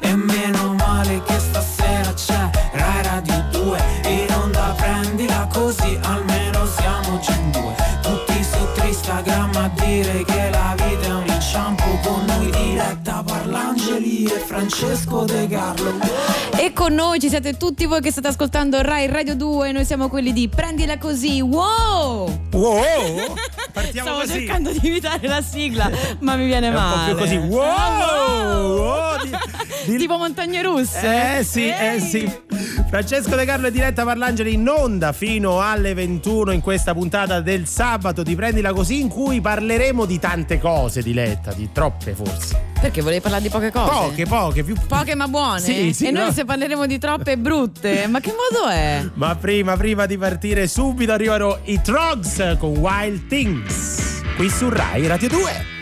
E meno male che stasera c'è Rai Radio 2 In onda prendila così almeno siamo già in due Tutti su Instagram a dire che la vita è un inciampo Con noi diretta Parlangeli e Francesco De Carlo E con noi ci siete tutti voi che state ascoltando Rai Radio 2 Noi siamo quelli di Prendila Così Wow! Wow! Partiamo Stavo così. cercando di imitare la sigla Ma mi viene È un po' male più così. Wow! wow, di- di- Tipo montagne russe Eh sì, eh sì. Francesco De Carlo è diretta Parlangeli in onda fino alle 21 in questa puntata del sabato di Prendila Così in cui parleremo di tante cose, Diletta, di troppe forse. Perché volevi parlare di poche cose? Poche, poche, più Poche ma buone? Sì, sì, e noi no. se parleremo di troppe brutte Ma che modo è? Ma prima, prima di partire subito arrivano i Trogs con Wild Things. Qui su Rai Radio 2.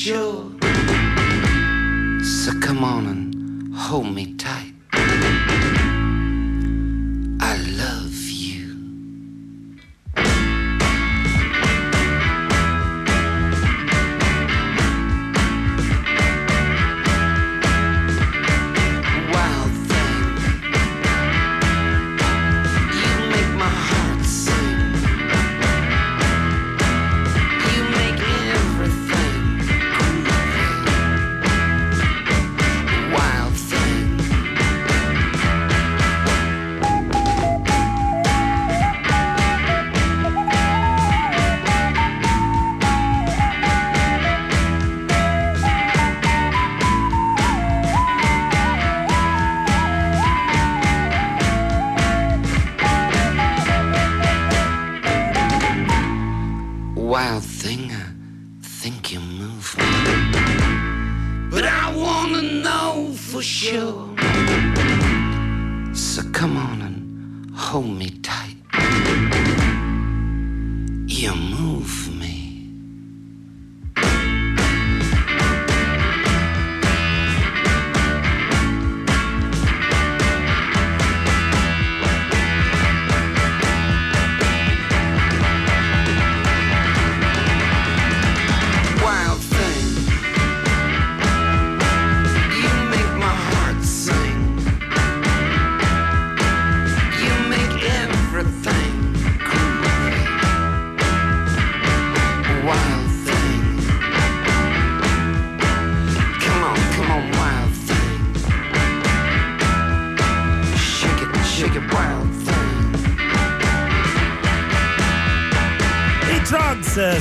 Sure. So come on and hold me tight.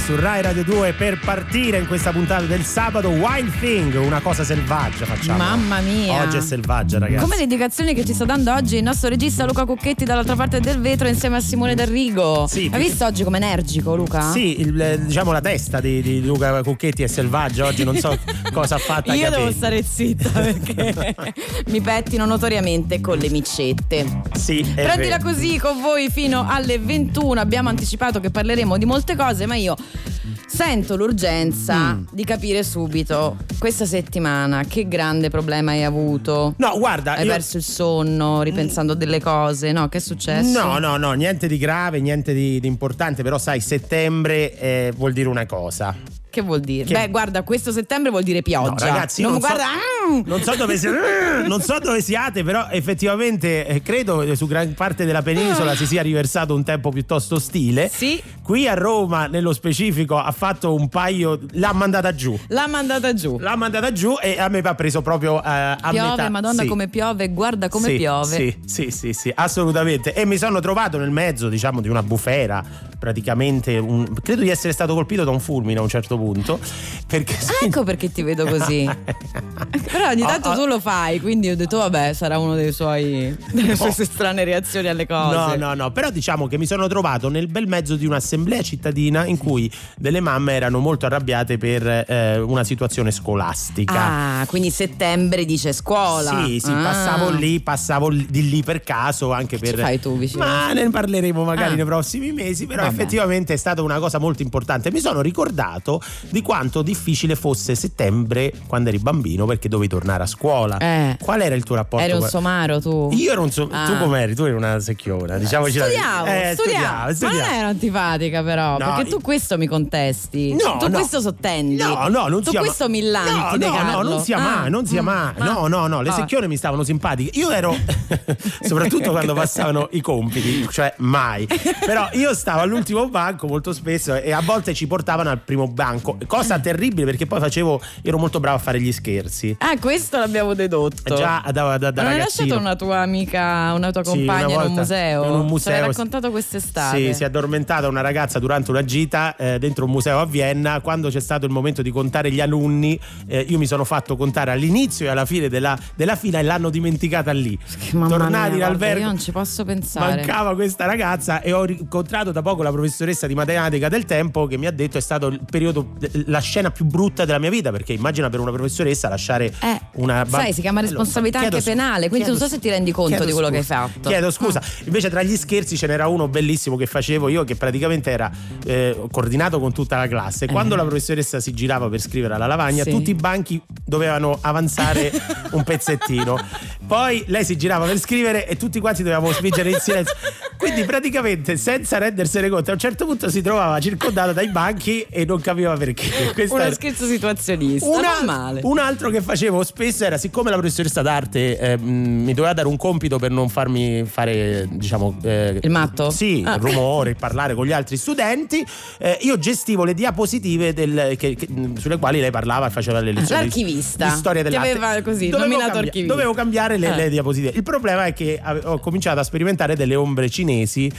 Su Rai Radio 2 per partire in questa puntata del sabato. Wild Thing, una cosa selvaggia facciamo. Mamma mia Oggi è selvaggia, ragazzi. Come le indicazioni che ci sta dando oggi il nostro regista Luca Cucchetti dall'altra parte del vetro insieme a Simone D'Arrigo. Sì, Hai visto oggi com'è energico Luca? Sì, il- eh, diciamo la testa di, di Luca Cucchetti è selvaggia oggi, non so cosa ha fatto Io devo stare zitta perché mi pettino notoriamente con le micette. Sì, Prendila vero. così con voi fino alle 21. Abbiamo anticipato che parleremo di molte cose, ma io sento l'urgenza Mm. di capire subito questa settimana che grande problema hai avuto. No, guarda, Hai io- perso il sonno ripensando delle cose, no? Che è successo? No, no, no, niente di grave, niente di, di importante, però sai, settembre eh, vuol dire una cosa. Che vuol dire? Che- Beh, guarda, questo settembre vuol dire pioggia. No, ragazzi, non, non, so, guarda. ah! non so dove si- non so dove siate, però effettivamente eh, credo che su gran parte della penisola si sia riversato un tempo piuttosto ostile. Sì, Qui a Roma, nello specifico, ha fatto un paio. L'ha mandata giù. l'ha mandata giù. L'ha mandata giù e a me ha preso proprio eh, a piove, metà. madonna Sì. come piove, guarda come Sì, piove. Sì, sì, sì, sì, assolutamente. E mi sono trovato nel mezzo, diciamo, di una bufera. Praticamente, un- credo di essere stato colpito da un fulmine a un certo punto. Perché Ah, ecco perché ti vedo così. Però ogni tanto Oh, oh. tu lo fai, quindi ho detto vabbè, sarà uno dei suoi delle sue strane reazioni alle cose. No, no, no, però diciamo che mi sono trovato nel bel mezzo di un'assemblea cittadina in cui delle mamme erano molto arrabbiate per eh, una situazione scolastica. Ah, quindi settembre dice scuola. Sì, sì, Ah. passavo lì, passavo di lì per caso anche Che per. fai tu vicino? Ma ne parleremo magari Ah. nei prossimi mesi. Però Vabbè. effettivamente è stata una cosa molto importante. Mi sono ricordato di quanto difficile fosse settembre quando eri bambino perché dovevi tornare a scuola. Eh. Qual era il tuo rapporto? Eri un somaro tu? Io ero un so- Ah. Tu com'eri? Tu eri una secchiona, diciamoci la Studiavo, verità. Eh, studiavo, studiavo, Ma non ero antipatica però, No, perché tu questo mi contesti. No, tu no. questo sottendi. No, no, non tu sia questo ma- millanti, No, no, no, non sia Ah, mai, non sia mm, mai. ah. No, no, no, le Ah. secchione mi stavano simpatiche. Io ero soprattutto quando passavano i compiti, cioè mai. Però io stavo all'ultimo banco molto spesso e a volte ci portavano al primo banco. Cosa terribile perché poi facevo ero molto bravo a fare gli scherzi. Ah, questo l'abbiamo dedotto. Già da, da, da non hai lasciato una tua amica, una tua Sì, compagna una in un museo? in un museo. Ce l'hai raccontato quest'estate. Sì, si è addormentata una ragazza durante una gita eh, dentro un museo a Vienna. Quando c'è stato il momento di contare gli alunni, eh, io mi sono fatto contare all'inizio e alla fine della, della fila e l'hanno dimenticata lì. Che mamma Tornati mia, in guarda. Io non ci posso pensare. Mancava questa ragazza e ho incontrato da poco la professoressa di matematica del tempo che mi ha detto è stato il periodo, la scena più brutta della mia vita perché immagina per una professoressa lasciare Eh, una ba- sai, si chiama responsabilità Chiedo anche scu- penale, quindi non so se ti rendi conto di quello che hai scusa. fatto. Chiedo scusa. Ah. Invece tra gli scherzi ce n'era uno bellissimo che facevo io che praticamente era eh, coordinato con tutta la classe. Quando la professoressa si girava per scrivere alla lavagna, Eh. Sì. tutti i banchi dovevano avanzare un pezzettino. Poi lei si girava per scrivere e tutti quanti dovevamo spingere in silenzio. Quindi praticamente senza rendersene conto a un certo punto si trovava circondato dai banchi e non capiva perché. Questo Uno scherzo situazionista, un, non al- male. un altro che facevo spesso era siccome la professoressa d'arte eh, mi doveva dare un compito per non farmi fare diciamo eh, Il matto? sì Ah. il rumore parlare con gli altri studenti eh, io gestivo le diapositive del- che- che- sulle quali lei parlava e faceva le lezioni L'archivista. di storia dell'arte aveva così, dovevo, nominato cambia- archivista. dovevo cambiare le, Eh. le diapositive il problema è che ave- ho cominciato a sperimentare delle ombre cinesi palestinesi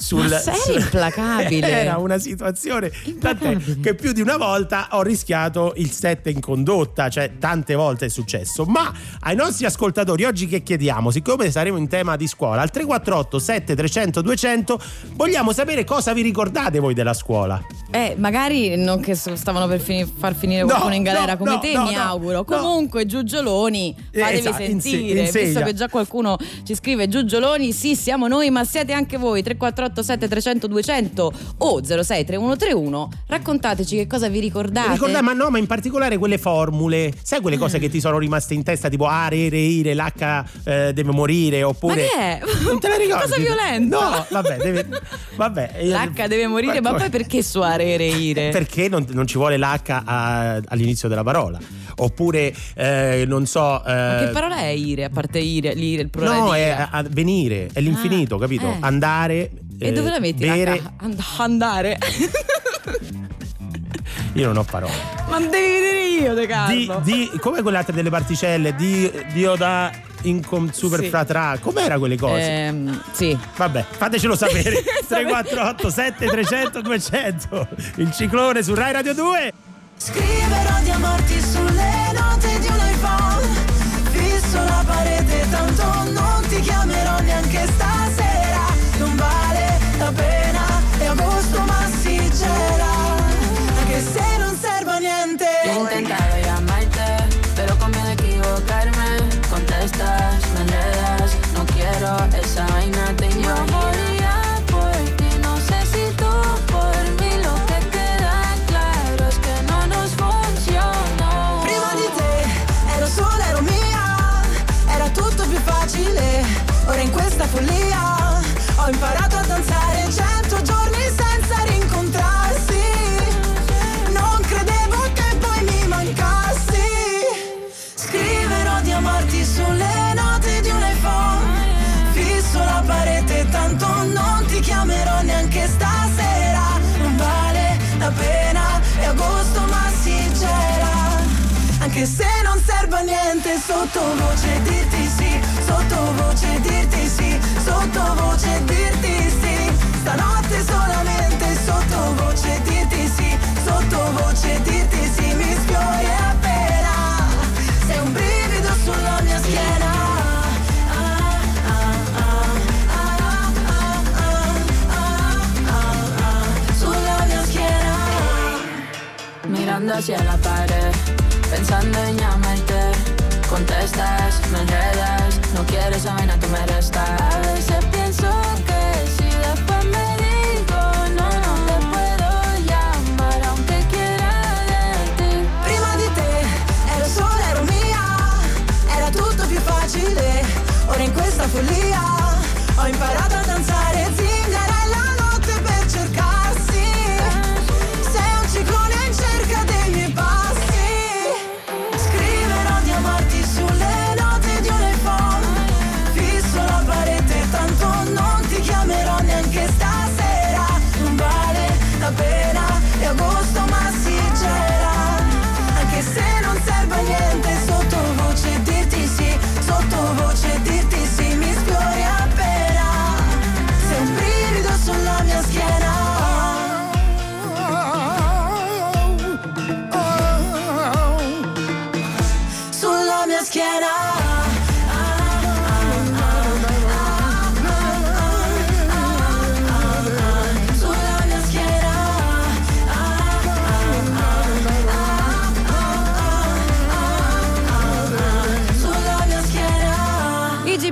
sul, Ma sei sul- implacabile. era una situazione tant'è che più di una volta ho rischiato il set in condotta, cioè tante volte è successo. Ma ai nostri ascoltatori oggi che chiediamo, siccome saremo in tema di scuola, al 348 7300 200 vogliamo sapere cosa vi ricordate voi della scuola. Eh, magari non che stavano per fini- far finire qualcuno No, in galera no, come no, te, mi auguro. Comunque, Giugioloni, Eh, fatevi esatto, sentire. insegna. Visto che già qualcuno ci scrive Giugioloni, sì, siamo noi, ma siete anche voi. 348 7300 200 o 06 3131. Raccontateci che cosa vi ricordate. Ricordate, ma no, ma in particolare quelle formule, sai quelle cose Mm. che ti sono rimaste in testa, tipo A, re, re, ire, l'H eh, deve morire, oppure. Ma che è? Non te la ricordi? Cosa violenta. No, vabbè, deve. Vabbè. L'H deve morire, ma come- poi perché su arere ire? Perché non, non ci vuole l'H a- all'inizio della parola? Oppure, eh, non so. Ma che eh, parola è ire, a parte ire, l'ire, il plurale No, di è a- venire, è l'infinito, Ah, capito? eh. Andare. E eh, dove la metti? Bere. l'H? And- andare. Io non ho parole. ma devi vedere io, De Di, Carlo. di, come quelle altre delle particelle? Di, Dio da incom super Sì. fratra. Com'era quelle cose? Ehm, sì. Vabbè, fatecelo sapere. 348 7300 200. Il ciclone su Rai Radio 2. Scriverò di amarti sulle note di un iPhone. Fisso la parete, tanto non ti chiamerò neanche stasera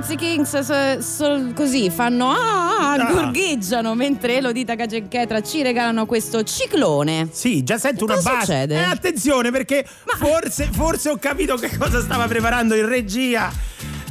schiena. I Gypsy Kings so- so- così fanno ah, Ah. gorgheggiano mentre Elodita Cagenchetra ci regalano questo ciclone. Sì, già sento Cosa una base. succede? Eh, attenzione perché forse, forse ho capito che cosa stava preparando in regia.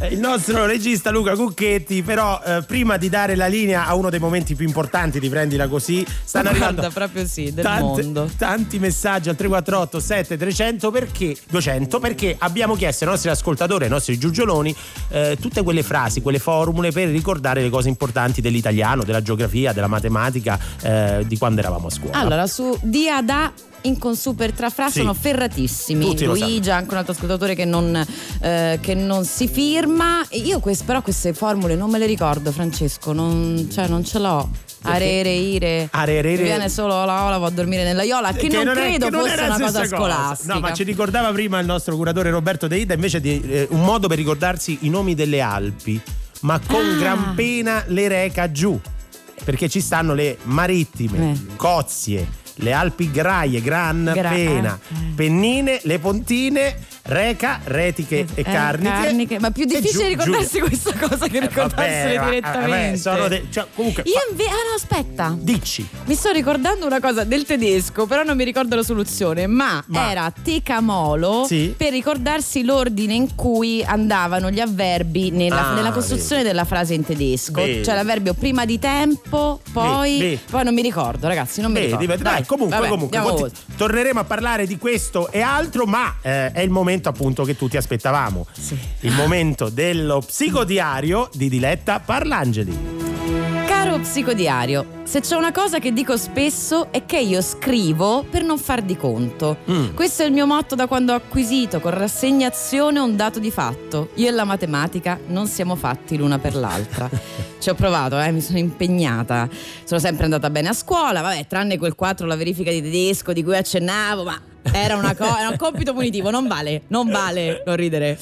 Eh, Il nostro regista Luca Cucchetti, però eh, prima di dare la linea a uno dei momenti più importanti di Prendila Così, stanno Guarda, arrivando proprio sì, del tante- mondo. tanti messaggi al 348 7300 perché 200 perché abbiamo chiesto ai nostri ascoltatori, ai nostri giugioloni eh, tutte quelle frasi, quelle formule per ricordare le cose importanti dell'italiano, della geografia, della matematica eh, di quando eravamo a scuola. Allora, su Dia da in Consuper tra fra Sì. sono ferratissimi. Tutti Luigi, anche un altro ascoltatore che non, eh, che non si firma. Io quest- però queste formule non me le ricordo, Francesco. Non, cioè, non ce l'ho. Arere, ire. Arere, ire. Viene solo la ola, vado a dormire nella iola. Che, non è- credo che non fosse una cosa scolastica. No, ma ci ricordava prima il nostro curatore Roberto Deida invece di eh, un modo per ricordarsi i nomi delle Alpi, ma con Ah. gran pena le reca giù. Perché ci stanno le marittime, Eh. cozie, le Alpi graie, gran Gra- pena, eh. pennine, le pontine, reca, retiche e Eh, carniche. Ma più difficile giù- ricordarsi giù- questa cosa che Eh, ricordarsene vabbè, ma- direttamente. vabbè, sono de- cioè, comunque, Io invece. Ah no, aspetta. dici. Mi sto ricordando una cosa del tedesco, però non mi ricordo la soluzione, ma, Ma- era tecamolo Sì. per ricordarsi l'ordine in cui andavano gli avverbi nella, Ah, nella costruzione della frase in tedesco. Vedi. Cioè l'avverbio prima di tempo, poi Vedi. poi non mi ricordo, ragazzi, non mi Vedi, ricordo. vedi, dai, comunque, vabbè, comunque andiamo conti- oltre. torneremo a parlare di questo e altro, ma eh, è il momento appunto che tutti aspettavamo. Il momento dello psicodiario di Diletta Parlangeli. Caro psicodiario, se c'è una cosa che dico spesso è che io scrivo per non far di conto. Mm. Questo è il mio motto da quando ho acquisito con rassegnazione un dato di fatto. Io e la matematica non siamo fatti l'una per l'altra. Ci ho provato, eh, mi sono impegnata. Sono sempre andata bene a scuola, vabbè, tranne quel 4, la verifica di tedesco di cui accennavo, ma era, una co- era un compito punitivo, non vale, non vale non ridere.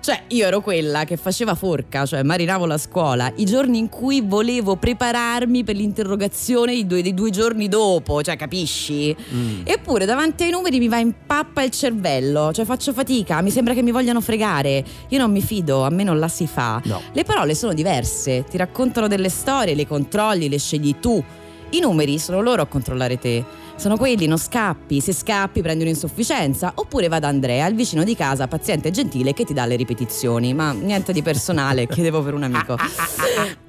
Cioè, io ero quella che faceva forca, cioè marinavo la scuola i giorni in cui volevo prepararmi per l'interrogazione dei due, dei due giorni dopo, cioè, capisci? Mm. Eppure davanti ai numeri mi va in pappa il cervello, cioè faccio fatica, mi sembra che mi vogliano fregare. Io non mi fido, a me non la si fa. No. Le parole sono diverse, ti raccontano delle storie, le controlli, le scegli tu. I numeri sono loro a controllare te. Sono quelli, non scappi. Se scappi prendi un'insufficienza. Oppure va da Andrea, il vicino di casa, paziente e gentile, che ti dà le ripetizioni. Ma niente di personale, chiedevo per un amico.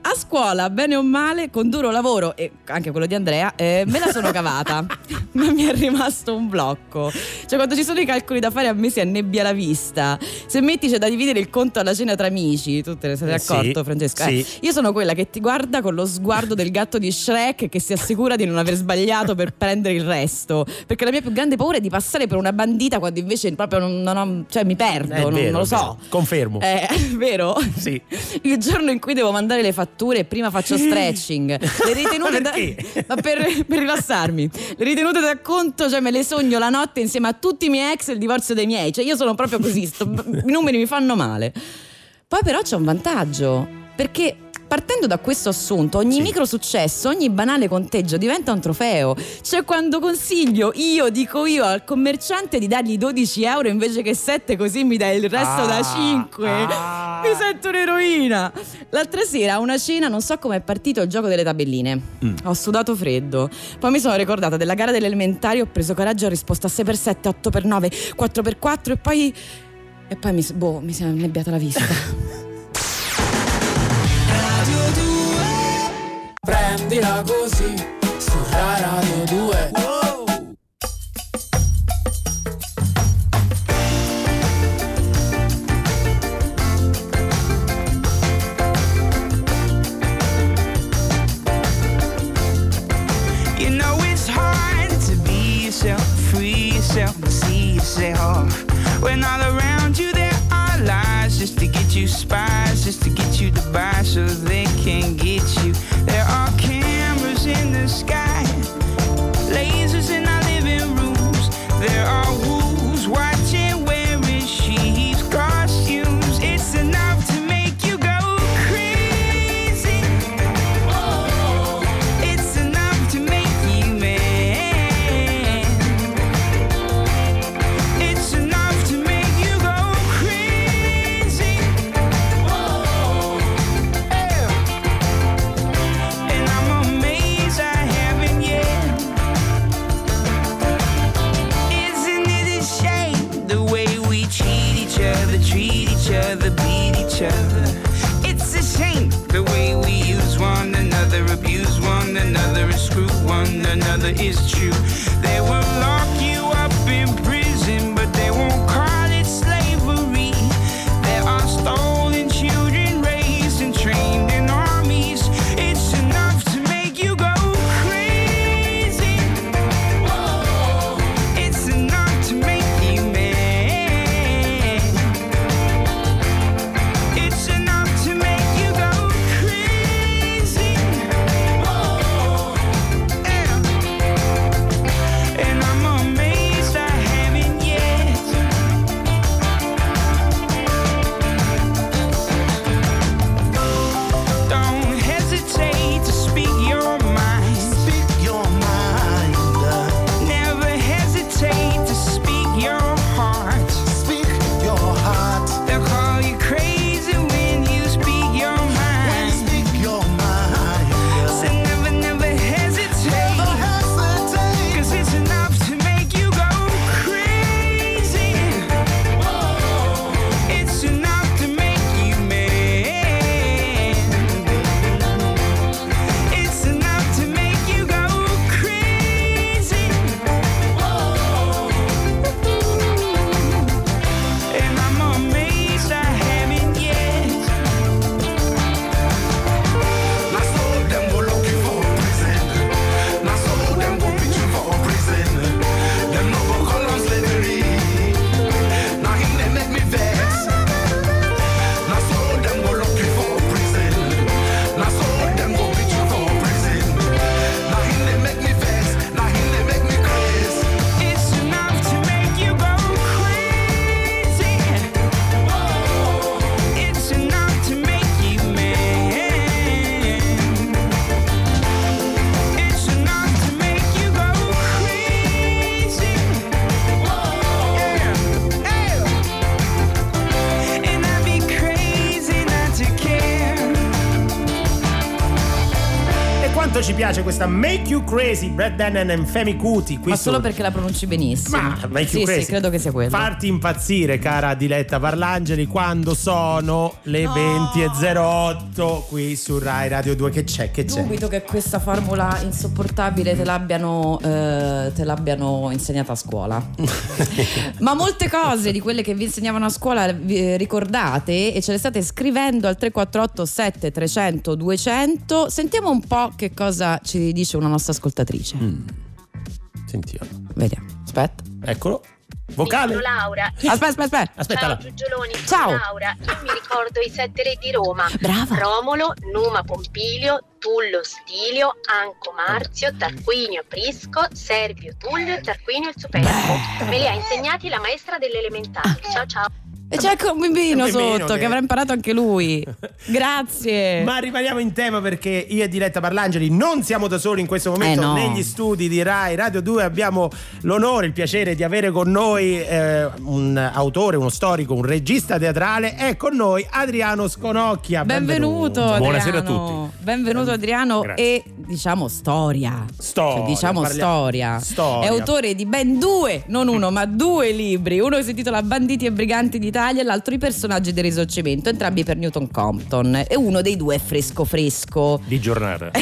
A scuola, bene o male, con duro lavoro, e anche quello di Andrea, eh, me la sono cavata. Ma mi è rimasto un blocco. Cioè, quando ci sono i calcoli da fare, a me si annebbia la vista. Se metti c'è da dividere il conto alla cena tra amici, tu te ne sei Eh, accorto, sì, Francesca? sì. Eh, io sono quella che ti guarda con lo sguardo del gatto di Shrek che si assicura di non aver sbagliato per prendere il resto. Perché la mia più grande paura è di passare per una bandita quando invece proprio non, non ho. cioè mi perdo, È non, vero, non lo è so. Confermo. Eh, vero? Sì. Il giorno in cui devo mandare le fatture, prima faccio stretching. Le ritenute da, ma per, per rilassarmi. Le ritenute da conto, cioè me le sogno la notte insieme a tutti i miei ex e il divorzio dei miei. Cioè io sono proprio così, sto- i numeri mi fanno male. Poi però c'è un vantaggio, perché Partendo da questo assunto, ogni Sì. micro successo, ogni banale conteggio diventa un trofeo. Cioè quando consiglio, io dico io al commerciante di dargli 12 euro invece che 7 così mi dai il resto Ah, da 5. ah. Mi sento un'eroina. L'altra sera a una cena non so come è partito il gioco delle tabelline. Mm. Ho sudato freddo. Poi mi sono ricordata della gara delle elementari, ho preso coraggio e ho risposto a 6x7, 8x9, 4x4 e poi... E poi mi, boh, mi si è annebbiata la vista. Prendila così su Rai Radio 2 You know it's hard to be yourself, free yourself, and see yourself. When all around you there are lies just to get you spies, just to get you to buy so they can get you. Sky, is questa Make You Crazy, Brad Dennen e Femi Cuti. Ma solo perché la pronunci benissimo. Ma Make sì, You Crazy. sì, credo che sia quello. Farti impazzire, cara Diletta Parlangeli, quando sono le 20.08 qui su Rai Radio 2. Che c'è? Che c'è? Dubito che questa formula insopportabile te l'abbiano, eh, te l'abbiano insegnata a scuola. Ma molte cose di quelle che vi insegnavano a scuola vi eh, ricordate e ce le state scrivendo al 348 7300 200. Sentiamo un po' che cosa ci dice una nostra ascoltatrice. Mm. Sentiamo. Vediamo. Aspetta. Eccolo. Vocale. Sono Laura. Aspetta, aspetta, aspetta. Ciao Giugioloni, Ciao. Laura. Io mi ricordo i sette re di Roma. Brava. Romolo, Numa Pompilio, Tullo Stilio, Anco Marzio, Tarquinio Prisco, Servio Tullio e Tarquinio il Superbo. Me li ha insegnati la maestra delle elementari. Ciao ciao. E c'è anche un bambino Un bambino sotto che... che- avrà imparato anche lui. Grazie. Ma rimaniamo in tema perché io e Diletta Parlangeli non siamo da soli in questo momento Eh no. negli studi di Rai Radio 2 abbiamo l'onore, il piacere di avere con noi eh, un autore, uno storico, un regista teatrale è con noi Adriano Sconocchia Benvenuto, Adriano. Buonasera a tutti. Benvenuto Adriano Grazie. e diciamo storia. Storia, Cioè, diciamo parliamo- storia. storia. È autore di ben due, non uno, ma due libri. Uno che si intitola Banditi e Briganti d'Italia e l'altro I personaggi del risorgimento, entrambi per Newton Compton. E uno dei due è fresco fresco. Di giornata.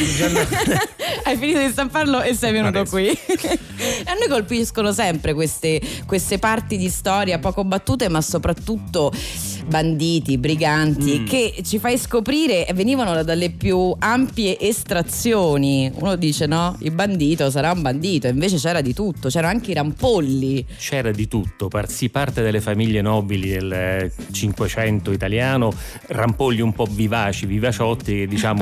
Hai finito di stamparlo e sei venuto Adesso. qui. e a noi colpiscono sempre queste, queste parti di storia poco battute, ma soprattutto banditi, briganti, Mm. che ci fai scoprire e venivano dalle più ampie estrazioni. Uno dice no, il bandito sarà un bandito, invece c'era di tutto, c'erano anche i rampolli. C'era di tutto, si parte dalle famiglie nobili del eh, Cinquecento italiano, rampolli un po' vivaci, vivaciotti che diciamo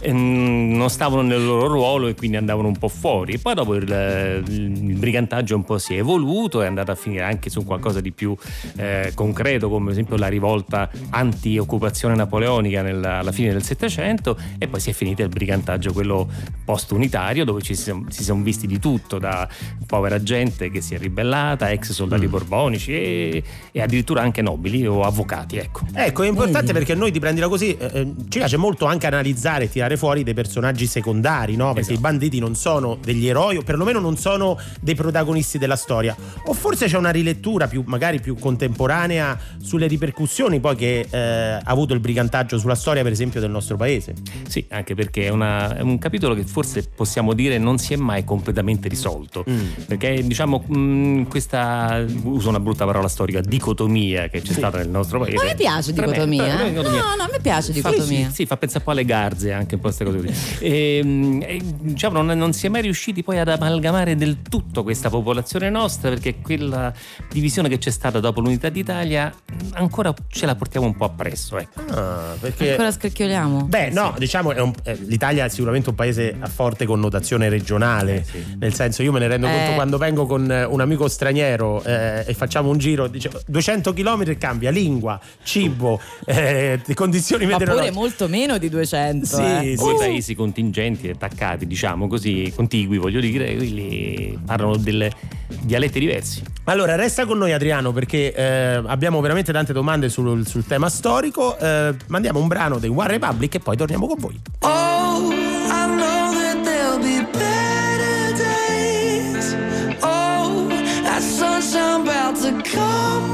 ehm, non stavano nel loro ruolo e quindi andavano un po' fuori. Poi dopo il, il brigantaggio un po' si è evoluto e è andato a finire anche su qualcosa di più eh, concreto, come ad esempio la rivolta anti-occupazione napoleonica nella- alla fine del Settecento e poi si è finito il brigantaggio, quello post-unitario, dove ci si si sono visti di tutto, da povera gente che si è ribellata, ex soldati borbonici e, e addirittura anche nobili o avvocati, ecco. Ecco, è importante Vedi. perché noi di prendila così eh, eh, ci piace molto anche analizzare e tirare fuori dei personaggi secondari, no? Perché Esatto. i banditi non sono degli eroi o perlomeno non sono dei protagonisti della storia. O forse c'è una rilettura più magari più contemporanea sulle ripercussioni poi che eh, ha avuto il brigantaggio sulla storia, per esempio, del nostro paese. Sì, anche perché è, una- è un capitolo che forse possiamo dire non si è mai completamente risolto. Perché diciamo mh, questa, uso una brutta parola storica, dicotomia che c'è stata nel nostro paese. Ma mi piace dicotomia. eh? dicotomia. No, no, mi piace Fa- dicotomia. Sì, fa pensare un po' alle garze anche un po' queste cose così. E, mh, e, diciamo, non, non si è mai riusciti poi ad amalgamare del tutto questa popolazione nostra perché quella divisione che c'è stata dopo l'unità d'Italia ancora ce la portiamo un po' appresso. Ecco. Ah, perché Ancora scricchioliamo. Beh, no, diciamo è un- eh, l'Italia è sicuramente un paese a forte connotazione regionale, Eh, sì. nel senso io me ne rendo Eh. conto quando vengo con eh, un amico straniero eh, e facciamo un giro, dice 200 km e cambia lingua, cibo, eh, condizioni Ma pure meteorologiche. molto meno di 200. Sì, eh. Poi Uh. paesi contingenti e attaccati, diciamo così, contigui, voglio dire, quelli parlano delle dialetti diversi. Allora, resta con noi Adriano perché eh, abbiamo veramente tante domande sul, sul tema storico. Eh, mandiamo un brano dei One Republic e poi torniamo con voi. Oh, I know that there'll be better days. Oh, that sunshine about to come.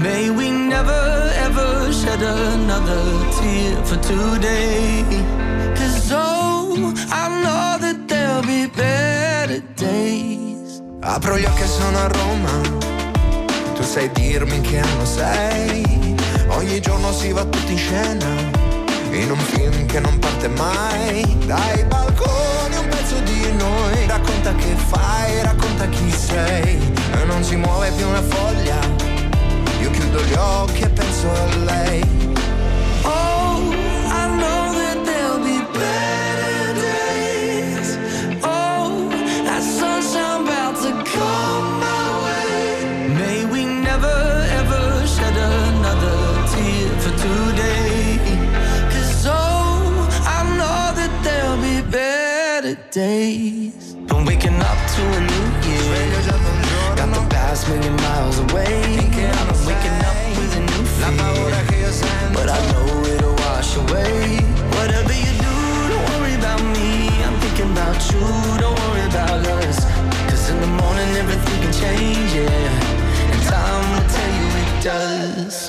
May we never ever shed another tear for today. Cause oh, I know that there'll be better days. Apro gli occhi e sono a Roma. Tu sai dirmi che anno sei. Ogni giorno si va tutti in scena. In un film che non parte mai. Dai balconi un pezzo di noi. Racconta che fai, racconta chi sei. E non si muove più una foglia. Io chiudo gli occhi e penso a lei. Oh, I know that there'll be better days. Oh, that sunshine about to come my way. May we never ever shed another tear for today. Cause oh, I know that there'll be better days. Yeah. And time will tell you it does.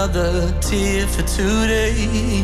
Another tear for today.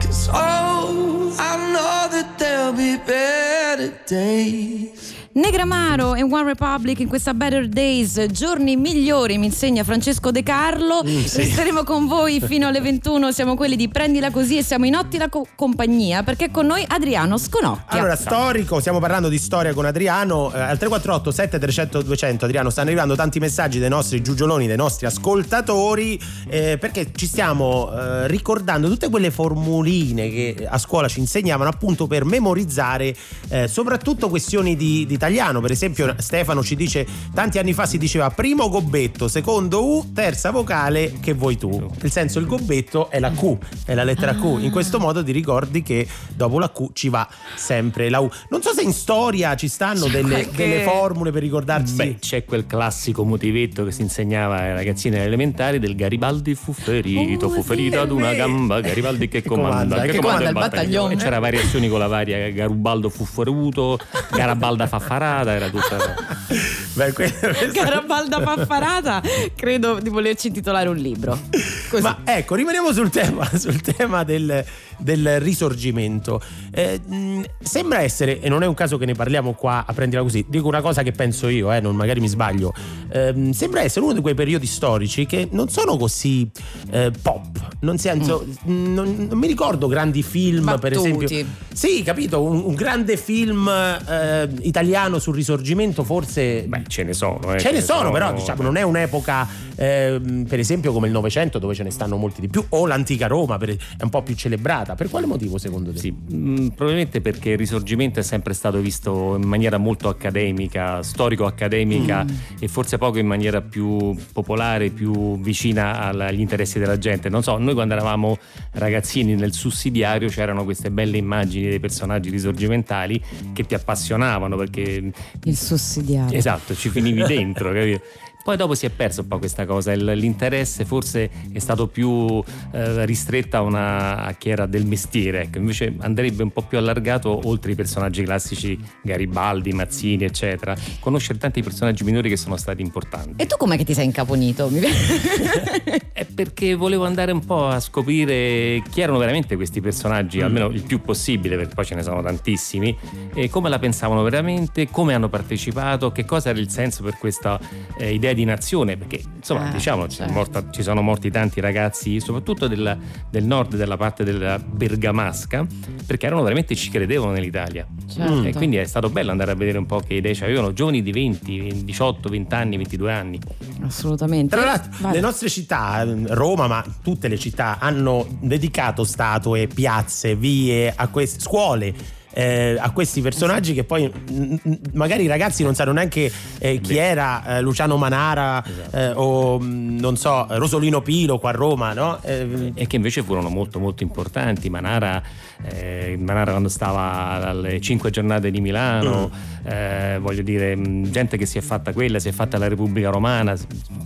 Cause oh, I know that there'll be better days. Negramaro e One Republic in questa Better Days, giorni migliori, mi insegna Francesco De Carlo. Mm, sì. Resteremo con voi fino alle 21, siamo quelli di Prendila Così e siamo in ottima co- compagnia perché con noi Adriano Sconocchia. Allora, storico, stiamo parlando di storia con Adriano. Eh, al 348 7300 200 Adriano stanno arrivando tanti messaggi dei nostri giugioloni, dei nostri ascoltatori, eh, perché ci stiamo eh, ricordando tutte quelle formuline che a scuola ci insegnavano appunto per memorizzare eh, soprattutto questioni di, di italiano. Per esempio, Stefano ci dice: tanti anni fa si diceva primo gobbetto, secondo U, terza vocale che vuoi tu. Nel senso, il gobbetto è la Q, è la lettera Q. In questo modo ti ricordi che dopo la Q ci va sempre la U. Non so se in storia ci stanno delle, qualche- delle formule per ricordarsi. Beh, c'è quel classico motivetto che si insegnava ai ragazzini elementari del Garibaldi fu ferito, Oh, fu sì, ferito ad una gamba, Garibaldi che comanda, che che comanda il comanda il battaglione. battaglione. E c'era variazioni con la varia Garibaldo fu feruto, Garabalda faffarata, era tutta... Beh, que- Garabalda Faffarata, credo di volerci intitolare un libro. Così. Ma ecco, rimaniamo sul tema, sul tema del, del risorgimento. Eh, mh, sembra essere, e non è un caso che ne parliamo qua a prendila così, dico una cosa che penso io, eh, non, magari mi sbaglio. Ehm, sembra essere uno di quei periodi storici che non sono così eh, pop. Non, senso, mh, non, non mi ricordo grandi film, per Battuti. esempio. Sì, capito, un, un grande film eh, italiano sul risorgimento, forse. Beh, ce ne sono. eh, Ce ne sono, però diciamo, non è un'epoca, ehm, per esempio, come il Novecento, dove ce ne stanno molti di più, o l'antica Roma, per- è un po' più celebrata. Per quale motivo, secondo te? Sì, mh, probabilmente perché il risorgimento è sempre stato visto in maniera molto accademica, storico-accademica e forse poco in maniera più popolare, più vicina alla- agli interessi della gente. Non so, noi quando eravamo ragazzini nel sussidiario c'erano queste belle immagini dei personaggi risorgimentali che ti appassionavano perché Il sussidiario. Esatto, ci finivi dentro, capito? Poi dopo si è perso un po' questa cosa, il- l'interesse forse è stato più eh, ristretto a, una, a chi era del mestiere, ecco. invece andrebbe un po' più allargato oltre i personaggi classici Garibaldi, Mazzini, eccetera, conoscere tanti personaggi minori che sono stati importanti. E tu com'è che ti sei incaponito? È perché volevo andare un po' a scoprire chi erano veramente questi personaggi, almeno il più possibile, perché poi ce ne sono tantissimi, e come la pensavano veramente, come hanno partecipato, che cosa era il senso per questa eh, idea di nazione, perché insomma Eh, diciamo ci, certo. sono morta- ci sono morti tanti ragazzi, soprattutto della- del nord, della parte della Bergamasca, perché erano veramente ci credevano nell'Italia. Certo. E quindi è stato bello andare a vedere un po' che idee avevano giovani di 20, 18, 20 anni, 22 anni. Assolutamente. Tra l'altro, Vai. le nostre città, Roma, ma tutte le città, hanno dedicato statue, piazze, vie, a queste scuole. Eh, a questi personaggi che poi mm, mm, magari i ragazzi non sanno neanche eh, chi era eh, Luciano Manara Esatto. eh, o mm, non so Rosolino Pilo qua a Roma no? Eh, e che invece furono molto molto importanti. Manara, eh, Manara quando stava alle cinque giornate di Milano, eh, voglio dire, mh, gente che si è fatta quella, si è fatta la Repubblica Romana,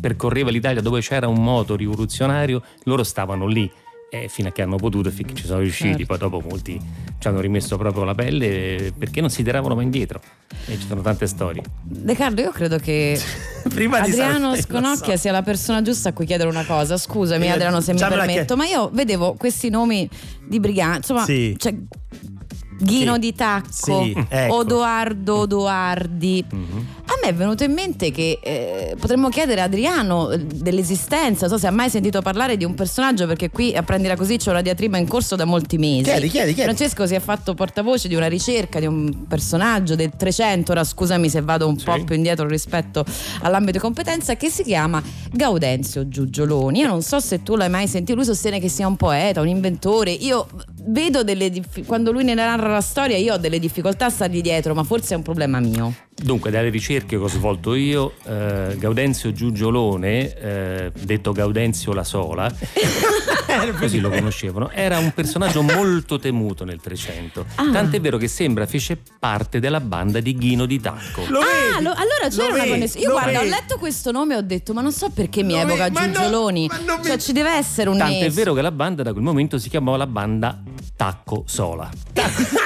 percorreva l'Italia dove c'era un moto rivoluzionario, loro stavano lì. E fino a che hanno potuto e finché ci sono riusciti, Certo. poi dopo molti ci hanno rimesso proprio la pelle perché non si tiravano mai indietro. E ci sono tante storie. De Carlo, io credo che Adriano sapere- Sconocchia so. sia la persona giusta a cui chiedere una cosa. Scusami, Eh, Adriano, se mi permetto, chied- ma io vedevo questi nomi di briganti. Insomma, Sì. c'è Ghino Sì. di Tacco, Sì, ecco. Odoardo Odoardi. A me è venuto in mente che eh, potremmo chiedere a Adriano eh, dell'esistenza, non so se ha mai sentito parlare di un personaggio, perché qui a prendila così c'è una diatriba in corso da molti mesi. Chiedi, chiedi, chiedi. Francesco si è fatto portavoce di una ricerca di un personaggio del 300, ora scusami se vado un Sì. po' più indietro rispetto all'ambito di competenza, che si chiama Gaudenzio Giugioloni. Io non so se tu l'hai mai sentito, lui sostiene che sia un poeta, un inventore. Io vedo delle difficoltà, quando lui ne narra la storia io ho delle difficoltà a stargli dietro, ma forse è un problema mio. Dunque, dalle ricerche che ho svolto io, eh, Gaudenzio Giugiolone, eh, detto Gaudenzio la Sola, così lo conoscevano, era un personaggio molto temuto nel 300. Ah. Tant'è vero che sembra fece parte della banda di Ghino di Tacco. Lo Ah, vedi? lo- allora c'era Lo una connessione. Io Lo guarda, ho vedi? letto questo nome e ho detto, ma non so perché mi Lo evoca no, Giugioloni. ma non mi- Cioè, ci deve essere un Tant'è nesso. vero che la banda da quel momento si chiamava la banda Tacco Sola. hai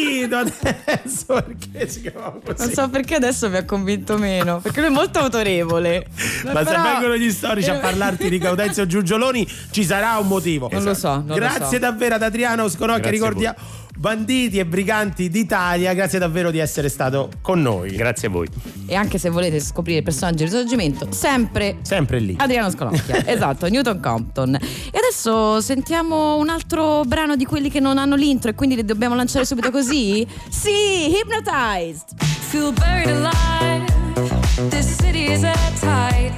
capito adesso perché si chiamava così. Non so perché adesso mi ha convinto meno, perché lui è molto autorevole. Ma se Però- vengono gli storici a parlarti di Gaudenzio Giugioloni ci sarà un motivo. Non lo so, non lo Grazie so. davvero ad Adriano Sconocchia, ricordiamo Banditi e Briganti d'Italia, grazie davvero di essere stato con noi. Grazie a voi. E anche se volete scoprire il personaggio di risorgimento, sempre Sempre lì. Adriano Scolocchia, esatto, Newton Compton. E adesso sentiamo un altro brano di quelli che non hanno l'intro e quindi li dobbiamo lanciare subito così? Sì, Hypnotized! Feel buried alive. This city is at tight.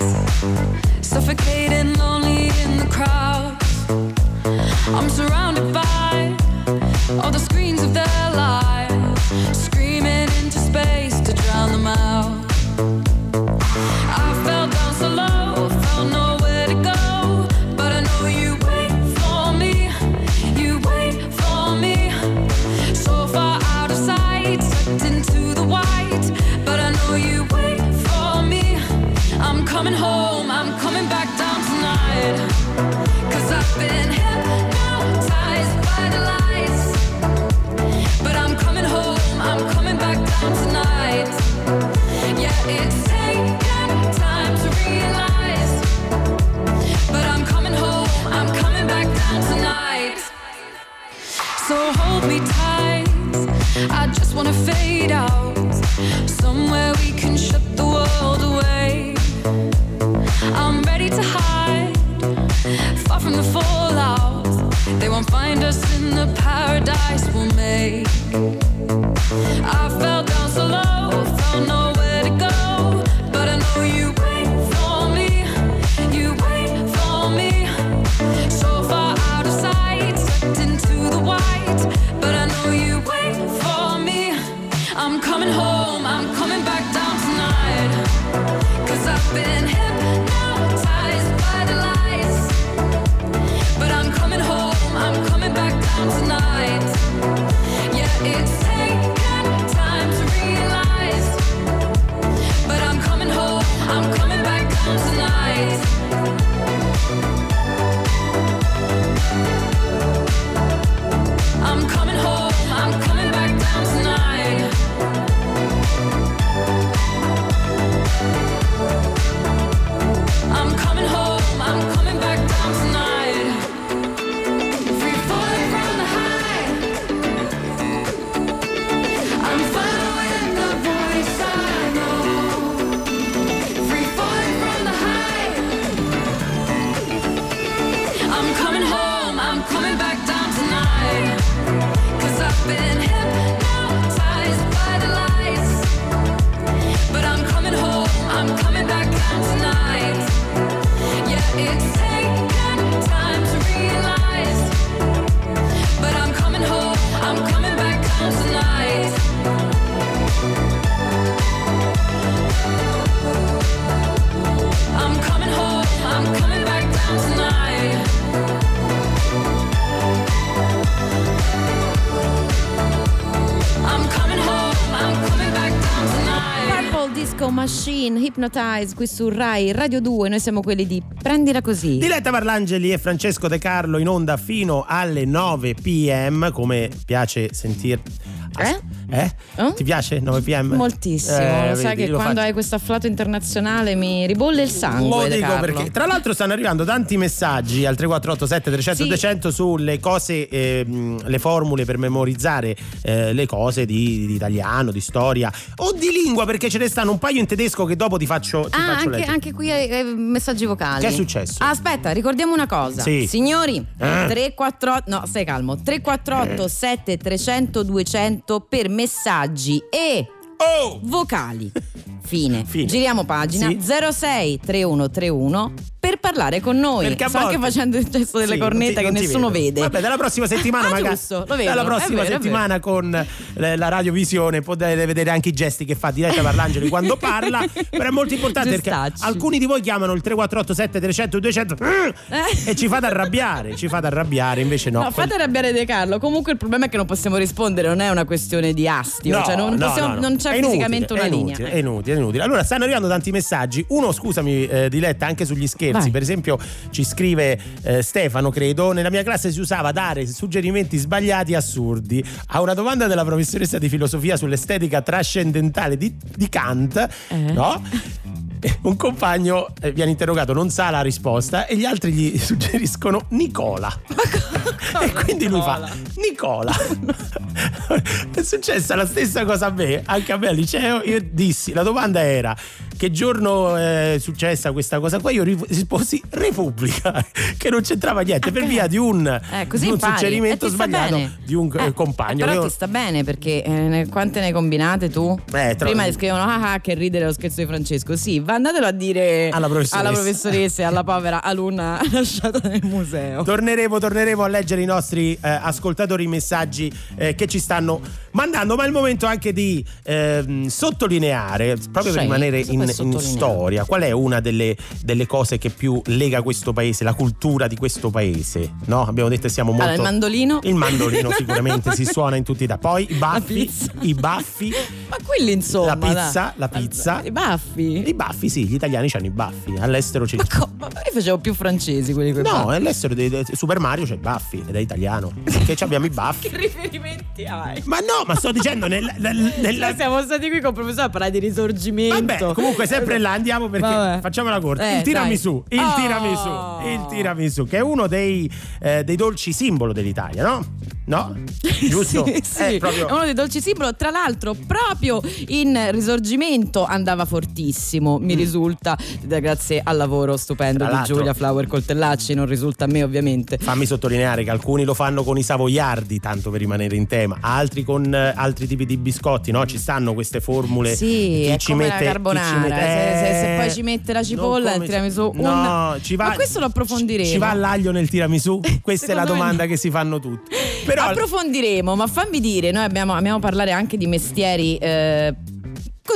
Suffocating, lonely in the crowd. I'm surrounded by all the screens of their lives, screaming into space to drown them out. So hold me tight. I just wanna fade out. Somewhere we can Hypnotize qui su Rai Radio 2, noi siamo quelli di Prendila così. Diletta Parlangeli e Francesco De Carlo in onda fino alle 9 pm, come piace sentir. Eh? Eh? Eh? Ti piace 9 pm? Moltissimo, Eh, lo sai vedi, che lo quando faccio- hai questo afflato internazionale mi ribolle il sangue. Lo dico perché tra l'altro stanno arrivando tanti messaggi al 3487 300 Sì. 200 sulle cose, ehm, le formule per memorizzare eh, le cose di, di italiano, di storia o di lingua perché ce ne stanno un paio in tedesco che dopo ti faccio, ti Ah, faccio anche, anche qui messaggi vocali. Che è successo? Ah, aspetta, ricordiamo una cosa. Sì. Signori, Eh. 348 No, stai calmo. 348 7 300 200 per messaggi e Oh! vocali. Fine. Fine. Giriamo pagina Sì. 06 3131 per parlare con noi. Perché Sto anche facendo il gesto delle Sì, cornette che nessuno vedo. vede. Vabbè, dalla prossima settimana Ah, magari. giusto, lo vedo, Dalla prossima vero, settimana con eh, la radiovisione potete vedere anche i gesti che fa Diletta Parlangeli quando parla. Però è molto importante perché Giustacci. alcuni di voi chiamano il 3487 300 200 Eh. e ci fate arrabbiare, ci fate arrabbiare, invece no. No, fate arrabbiare De Carlo. Comunque il problema è che non possiamo rispondere, non è una questione di astio, No, cioè non, no, possiamo- no, no. non c'è È inutile, fisicamente una è linea. inutile, È inutile, è inutile. Inutili. Allora, stanno arrivando tanti messaggi. Uno, scusami, eh, Diletta, anche sugli scherzi. Vai. Per esempio, ci scrive eh, Stefano, credo, nella mia classe si usava dare suggerimenti sbagliati e assurdi. A una domanda della professoressa di filosofia sull'estetica trascendentale di, di Kant, Eh? no? Un compagno eh, viene interrogato, non sa la risposta e gli altri gli suggeriscono Nicola. e quindi lui fa Nicola. è successa la stessa cosa a me, anche a me al liceo. Io dissi, la domanda era che giorno è successa questa cosa qua? Io ri- risposi Repubblica, che non c'entrava niente per via di un, Eh, di un suggerimento sbagliato bene. di un eh, Eh, compagno. Però Io- ti sta bene perché eh, ne- quante ne combinate tu? Eh, tro- Prima scrivono ah ah che ridere lo scherzo di Francesco. Sì, va andatelo a dire Alla professoressa. e alla povera alunna lasciata nel museo. Torneremo, torneremo a leggere i nostri eh, ascoltatori i messaggi eh, che ci stanno mandando, ma è il momento anche di ehm, sottolineare, proprio per Sì, rimanere cosa in, in storia, qual è una delle, delle cose che più lega questo paese, la cultura di questo paese? No? Abbiamo detto che siamo molto... Allora, il mandolino. Il mandolino sicuramente si suona in tutti i da. Poi i baffi, i baffi, Ma quelli insomma. la pizza, dai. la pizza. I baffi. I baffi, sì, gli italiani hanno i baffi, all'estero li Ma, co- ma io facevo più francesi quelli che No, all'estero di di- Super Mario c'è i baffi ed è italiano. Che abbiamo i baffi. Che riferimenti hai? Ma no, ma sto dicendo nel, nel- nella- Cioè, siamo stati qui con il professore a parlare di risorgimento. Vabbè, comunque sempre là andiamo perché Vabbè. facciamo la corte. Eh, il tiramisù, dai. il Oh. tiramisù, il tiramisù, che è uno dei, eh, dei dolci simbolo dell'Italia, no? No? Giusto? Sì, sì. È proprio- È uno dei dolci simbolo. Tra l'altro, proprio in risorgimento andava fortissimo. Mi risulta, da- grazie al lavoro stupendo di Giulia Flower Coltellacci. Non risulta a me, ovviamente. Fammi sottolineare che alcuni lo fanno con i savoiardi, tanto per rimanere in tema, altri con eh, altri tipi di biscotti, no? Ci stanno queste formule. Sì, chi ci mette, chi ci carbonara. mette- se, se- se eh, poi ci mette la cipolla, il tiramisù. un- No, ci va, Ma questo lo approfondiremo. Ci va all'aglio nel tiramisù? Questa è la me domanda no. che si fanno tutti. Però Approfondiremo, ma fammi dire, noi abbiamo, abbiamo a parlare anche di mestieri. eh,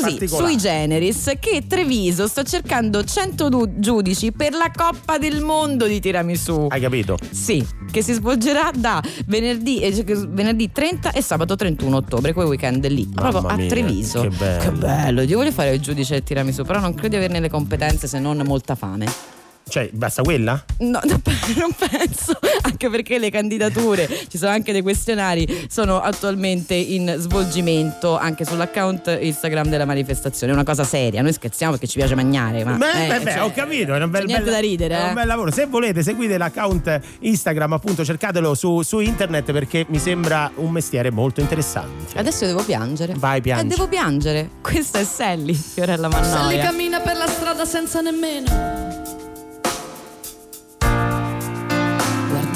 Così, sui generis, che Treviso sta cercando 100 du- giudici per la Coppa del Mondo di tiramisù. hai capito? Sì, che si svolgerà da venerdì, eh, venerdì 30 e sabato 31 ottobre, quei weekend lì, Mamma proprio a mia, Treviso. che bello. Che bello, io voglio fare il giudice del tiramisù, però non credo di averne le competenze se non molta fame. Cioè, basta quella? No, non penso, anche perché le candidature, ci sono anche dei questionari, sono attualmente in svolgimento anche sull'account Instagram della manifestazione. È una cosa seria, noi scherziamo perché ci piace mangiare. Ma, Beh, eh, beh, beh, cioè, ho capito, è un bel, niente bel- da ridere. è un eh. bel lavoro. Se volete, seguite l'account Instagram, appunto, cercatelo su, su internet perché mi sembra un mestiere molto interessante. Adesso devo piangere. Vai, piangi. E devo piangere. Questa è Sally, Fiorella Mannoia. cammina per la strada senza nemmeno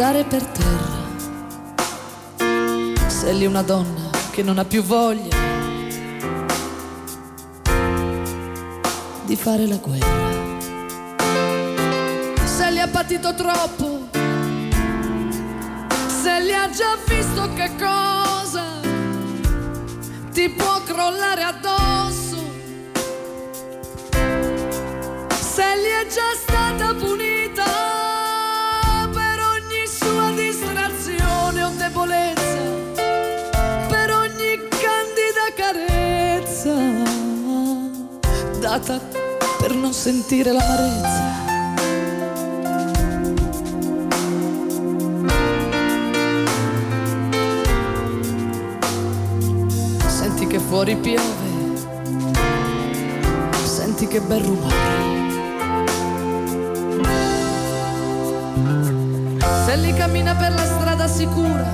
guardare per terra. Se lì una donna che non ha più voglia di fare la guerra. Se li ha patito troppo, se li ha già visto che cosa ti può crollare addosso se gli è già stata punita data per non sentire l'amarezza. Senti che fuori piove, senti che bel rumore. Se lì cammina per la strada sicura,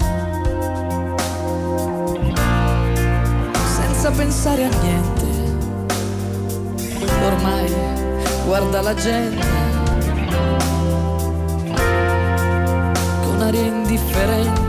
senza pensare a niente. Ormai guarda la gente con aria indifferente.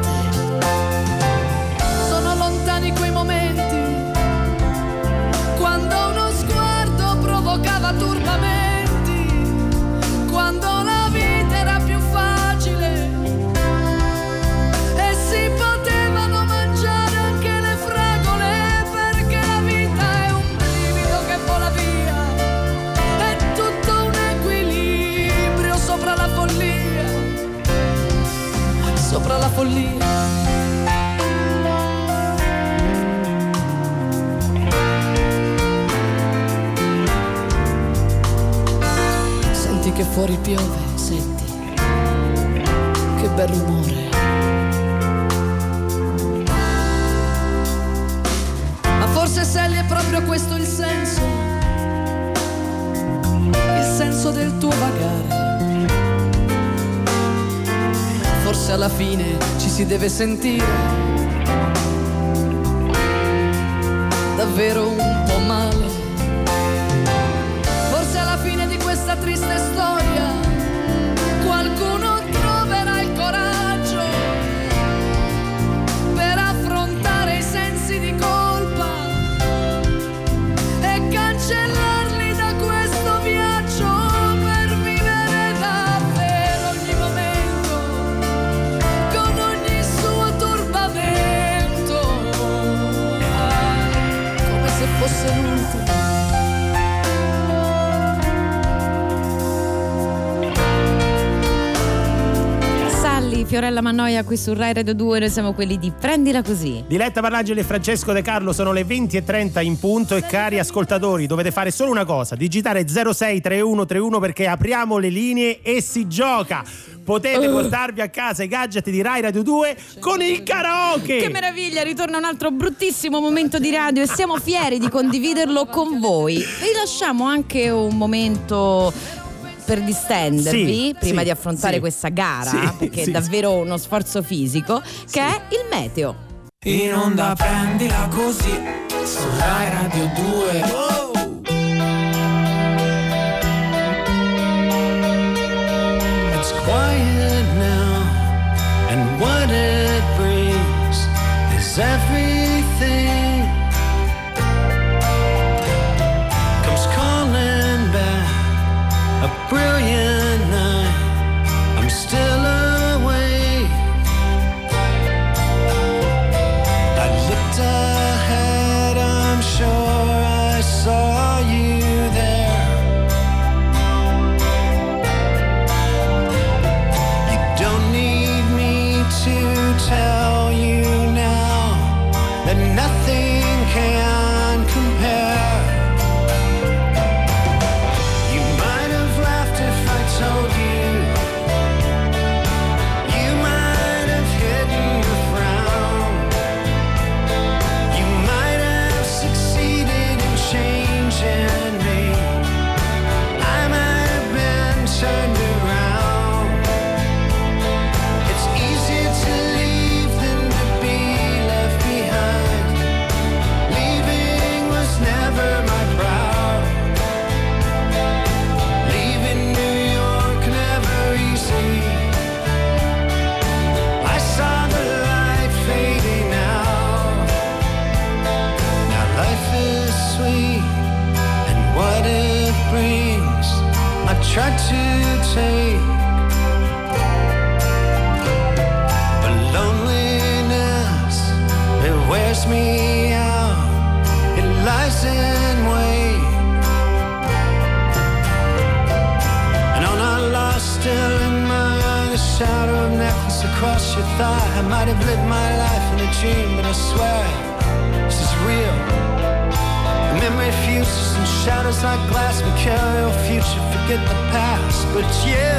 follia. Senti che fuori piove, senti che bel rumore. Ma forse Sally è proprio questo il senso, il senso del tuo vagare. Forse alla fine ci si deve sentire davvero un po' male. Forse alla fine di questa triste Fiorella Mannoia qui su Rai Radio 2, noi siamo quelli di Prendila Così. Diletta Parlangeli e Francesco De Carlo sono le 20.30 in punto e cari ascoltatori dovete fare solo una cosa, digitare 063131 perché apriamo le linee e si gioca. Potete portarvi a casa i gadget di Rai Radio 2 con il karaoke. Che meraviglia, ritorna un altro bruttissimo momento di radio e siamo fieri di condividerlo con voi. Vi lasciamo anche un momento per distendervi Sì, prima sì, di affrontare sì. questa gara, Sì, perché sì, è davvero uno sforzo fisico, che è il meteo. In onda prendila così su Rai Radio 2 It's quiet now, and what it brings is everything. Brilliant across your thigh. I might have lived my life in a dream, but I swear this is real. The memory fuses and shadows like glass. We carry your future, forget the past. But you,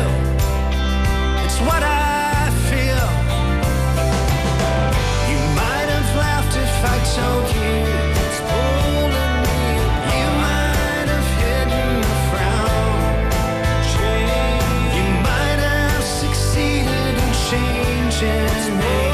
it's what I feel. You might have laughed if I told you changing me.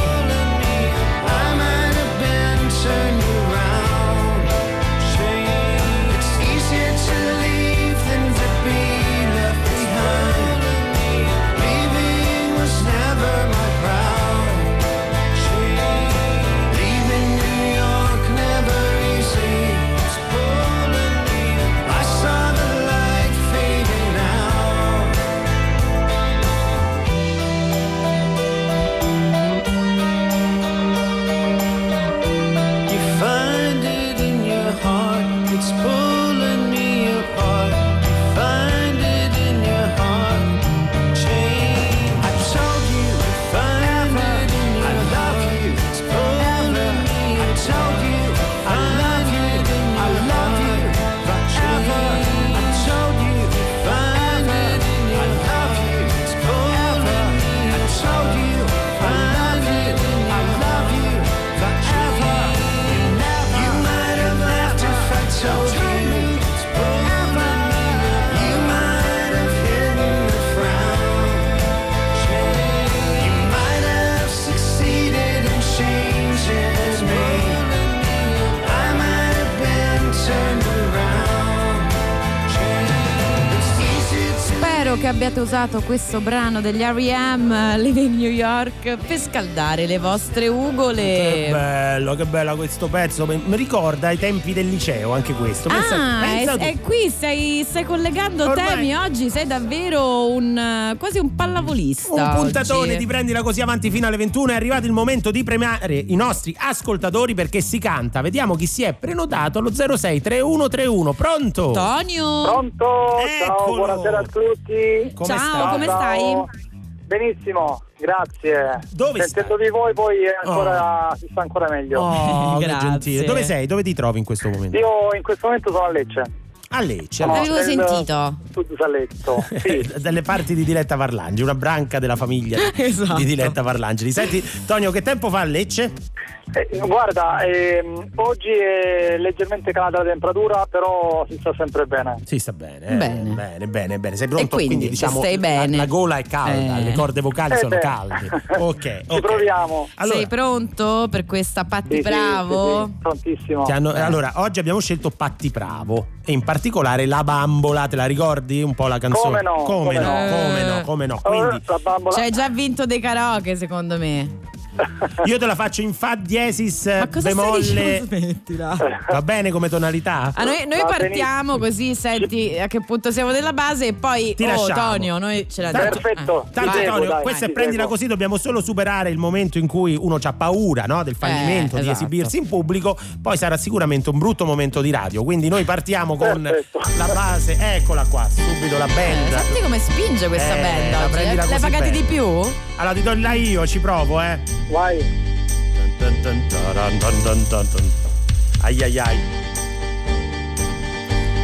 Che abbiate usato questo brano degli R.E.M. Living New York per scaldare le vostre ugole. Che bello, che bello questo pezzo. Mi ricorda i tempi del liceo, anche questo. Pensa- Ah, pensa e, tu. e qui stai, stai collegando Ormai- temi. Oggi sei davvero un eh, quasi un pallavolista. Un puntatone oggi. di prendila così avanti fino alle 21 è arrivato il momento di premiare i nostri ascoltatori perché si canta. Vediamo chi si è prenotato allo 063131. Pronto? Tonio. Pronto? Ciao, Eccolo. buonasera a tutti. Come Ciao, stai? come stai? Benissimo, grazie. Dove Sentendo stai? di voi poi ancora, si sta ancora meglio. Oh, Grazie. gentile. Dove sei? Dove ti trovi in questo momento? Io in questo momento sono a Lecce. A Lecce. Sono Avevo nel sentito. Sud Salletto. Sì. Dalle parti di Diletta Parlangeli, una branca della famiglia Esatto. di Diletta Parlangeli. Senti, Tonio, che tempo fa a Lecce? Eh, guarda, ehm, oggi è leggermente calata la temperatura, però si sta sempre bene. Si sta bene, eh? Bene. bene, bene, bene. Sei pronto? E quindi, se diciamo stai bene. La, la gola è calda, Eh. le corde vocali Eh sono beh. calde. Ok, Ci ok. proviamo. Allora, Sei pronto per questa Patti Sì, sì, Bravo? sì, sì, prontissimo. ti hanno- Eh. allora, oggi abbiamo scelto Patti Bravo e in particolare La Bambola, te la ricordi un po' la canzone? Come no, Come, come no, no. come no, come no. Eh, Quindi la bambola. Ci hai già vinto dei karaoke, secondo me. io te la faccio in Fa diesis Ma cosa stai bemolle. Smettila. Va bene come tonalità? Ah, noi, noi partiamo così, senti a che punto siamo della base e poi, Ti oh lasciamo. Tonio, noi ce la Tanto- Perfetto. Tanto Ti prego, Tonio, dai, questa è ti prendila prego. così, dobbiamo solo superare il momento in cui uno ha paura no, del fallimento Eh, di esatto. esibirsi in pubblico, poi sarà sicuramente un brutto momento di radio, quindi noi partiamo con Perfetto. la base, eccola qua, subito la Eh, band. senti come spinge questa Eh, band oggi? prendila eh? L'hai così pagati bene. di più? Allora ti do là io, ci provo, eh. Vai. Dun dun taran dun dun dun dun. Ai ai ai.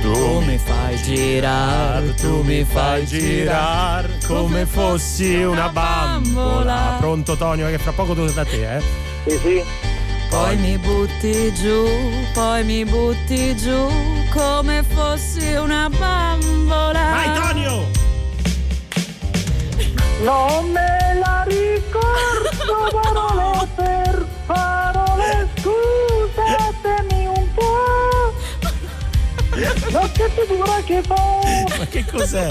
Tu mi fai girare, tu mi fai girare come fossi una bambola. Pronto Tonio, che fra poco torno da te, eh? Sì, sì. Poi mi butti giù, poi mi butti giù come fossi una bambola. Vai Tonio! Non me la ricordo che cos'è?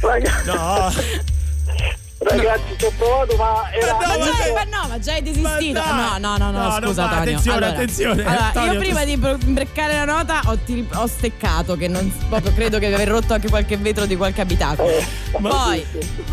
Ragazzi, No, ragazzi, ci ho provato, ma era. Ma no, Ma, ma ma no, ma già hai desistito. Ma. No, no, no, no, No, scusa Tonio. attenzione, allora, attenzione. allora, Tonio, io prima di imbreccare la nota ho, ti- ho steccato che non proprio credo che aver rotto anche qualche vetro di qualche abitacolo. Poi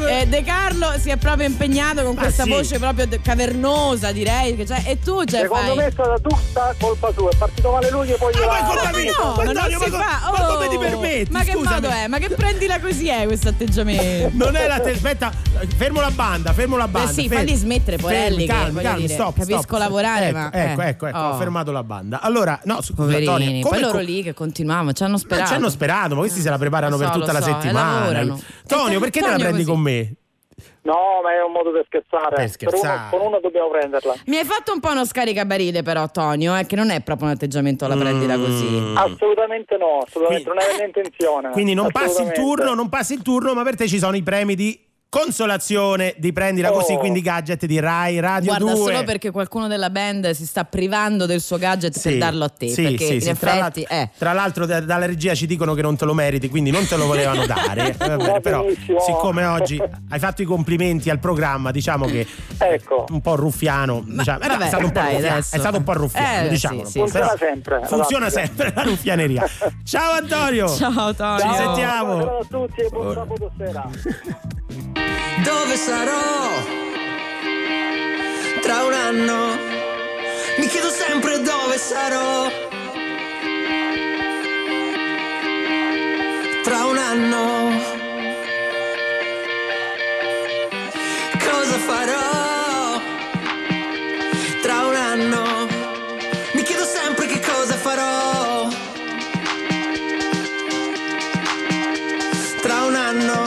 eh, De Carlo si è proprio impegnato con Ma questa sì. voce proprio cavernosa, direi. che cioè- e tu cioè, Secondo fai... me è stata tutta colpa sua. È partito male lui e poi Ah, ma è gliela. colpa Ma mia. no, Ma ma non Tonio, si ma co- ma come Oh, ti permetti? Ma che Scusami. modo è? Ma che prendila così è questo atteggiamento? Non è la te- aspetta, fermo la banda, fermo la banda. Eh sì, fermi. falli smettere, Porelli, Fermi, che, calmi, calmi, dire, stop, capisco stop. lavorare, ecco, ma- Ecco, eh. ecco, ecco, Oh. ho fermato la banda. Allora, no, scusa, Poverini, come poi loro co- lì che continuavano, ci hanno Ma sperato. ci hanno sperato, ma questi se la preparano so, per tutta la so, settimana. Tonio, perché te la prendi così. con me? No, ma è un modo per scherzare. Per scherzare. uno- con uno dobbiamo prenderla. Mi hai fatto un po' uno scaricabarile però Tonio, eh, che non è proprio un atteggiamento alla prendila così. Mm. Assolutamente no, assolutamente Quindi- non era mia intenzione. Quindi non passi il turno, non passi il turno, ma per te ci sono i premi di consolazione di prendila Oh. così, quindi gadget di Rai Radio Guarda, 2. solo perché qualcuno della band si sta privando del suo gadget per Sì, darlo a te. sì, perché sì, in sì. Tra, effetti, l'altro, eh. tra l'altro da- dalla regia ci dicono che non te lo meriti, quindi non te lo volevano dare. Eh, va bene, Va però siccome oggi hai fatto i complimenti al programma, diciamo che Ecco. un po' ruffiano, diciamo, vabbè, è stato un po' dai, ruffiano, adesso. è stato un po' ruffiano, Eh, diciamolo. sì, sì, Funziona sempre. Funziona sempre la ruffianeria. Ciao Antonio. Ciao Tonio. Ci sentiamo. Ciao a tutti e buon sabato sera. Dove sarò? Tra un anno mi chiedo sempre dove sarò. Tra un anno cosa farò? Tra un anno mi chiedo sempre che cosa farò. Tra un anno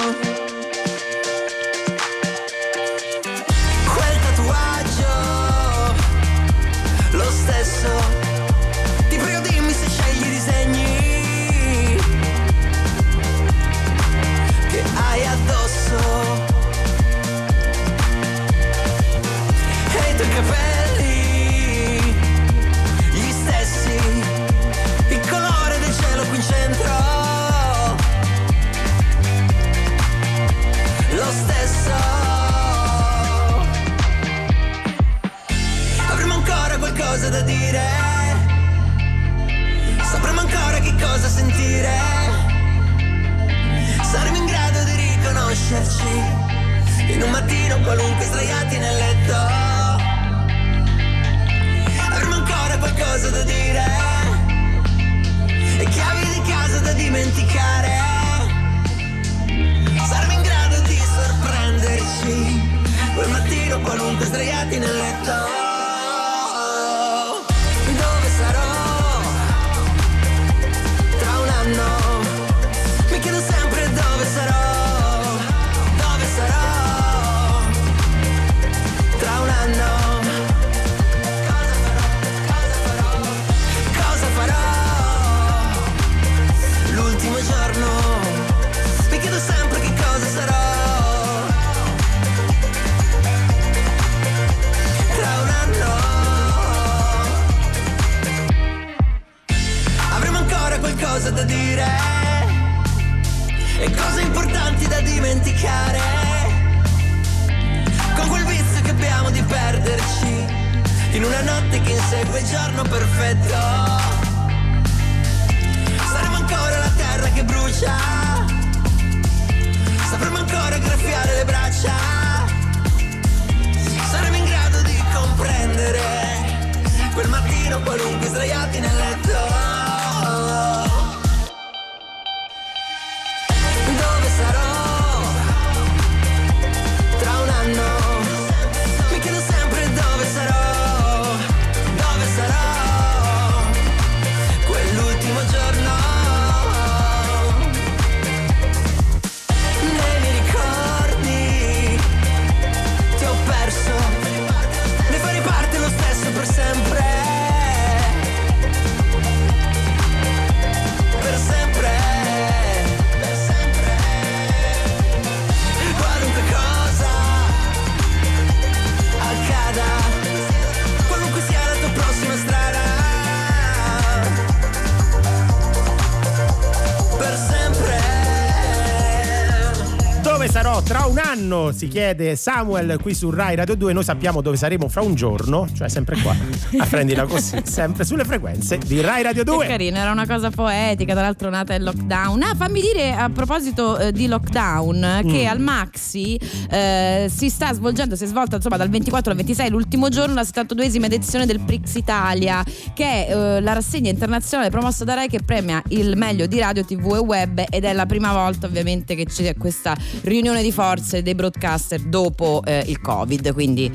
Si chiede Samuel qui su Rai Radio 2. Noi sappiamo dove saremo fra un giorno, cioè sempre qua. A prendila così, sempre sulle frequenze di Rai Radio 2. Che carino, era una cosa poetica, tra l'altro nata il lockdown. Ah, fammi dire a proposito eh, di lockdown che Mm. al Maxi eh, si sta svolgendo, si è svolta insomma dal 24 al 26, l'ultimo giorno, la 72esima edizione del Prix Italia, che è eh, la rassegna internazionale promossa da Rai che premia il meglio di radio, tv e web ed è la prima volta ovviamente che c'è questa riunione di forze dei broadcaster dopo eh, il Covid. Quindi,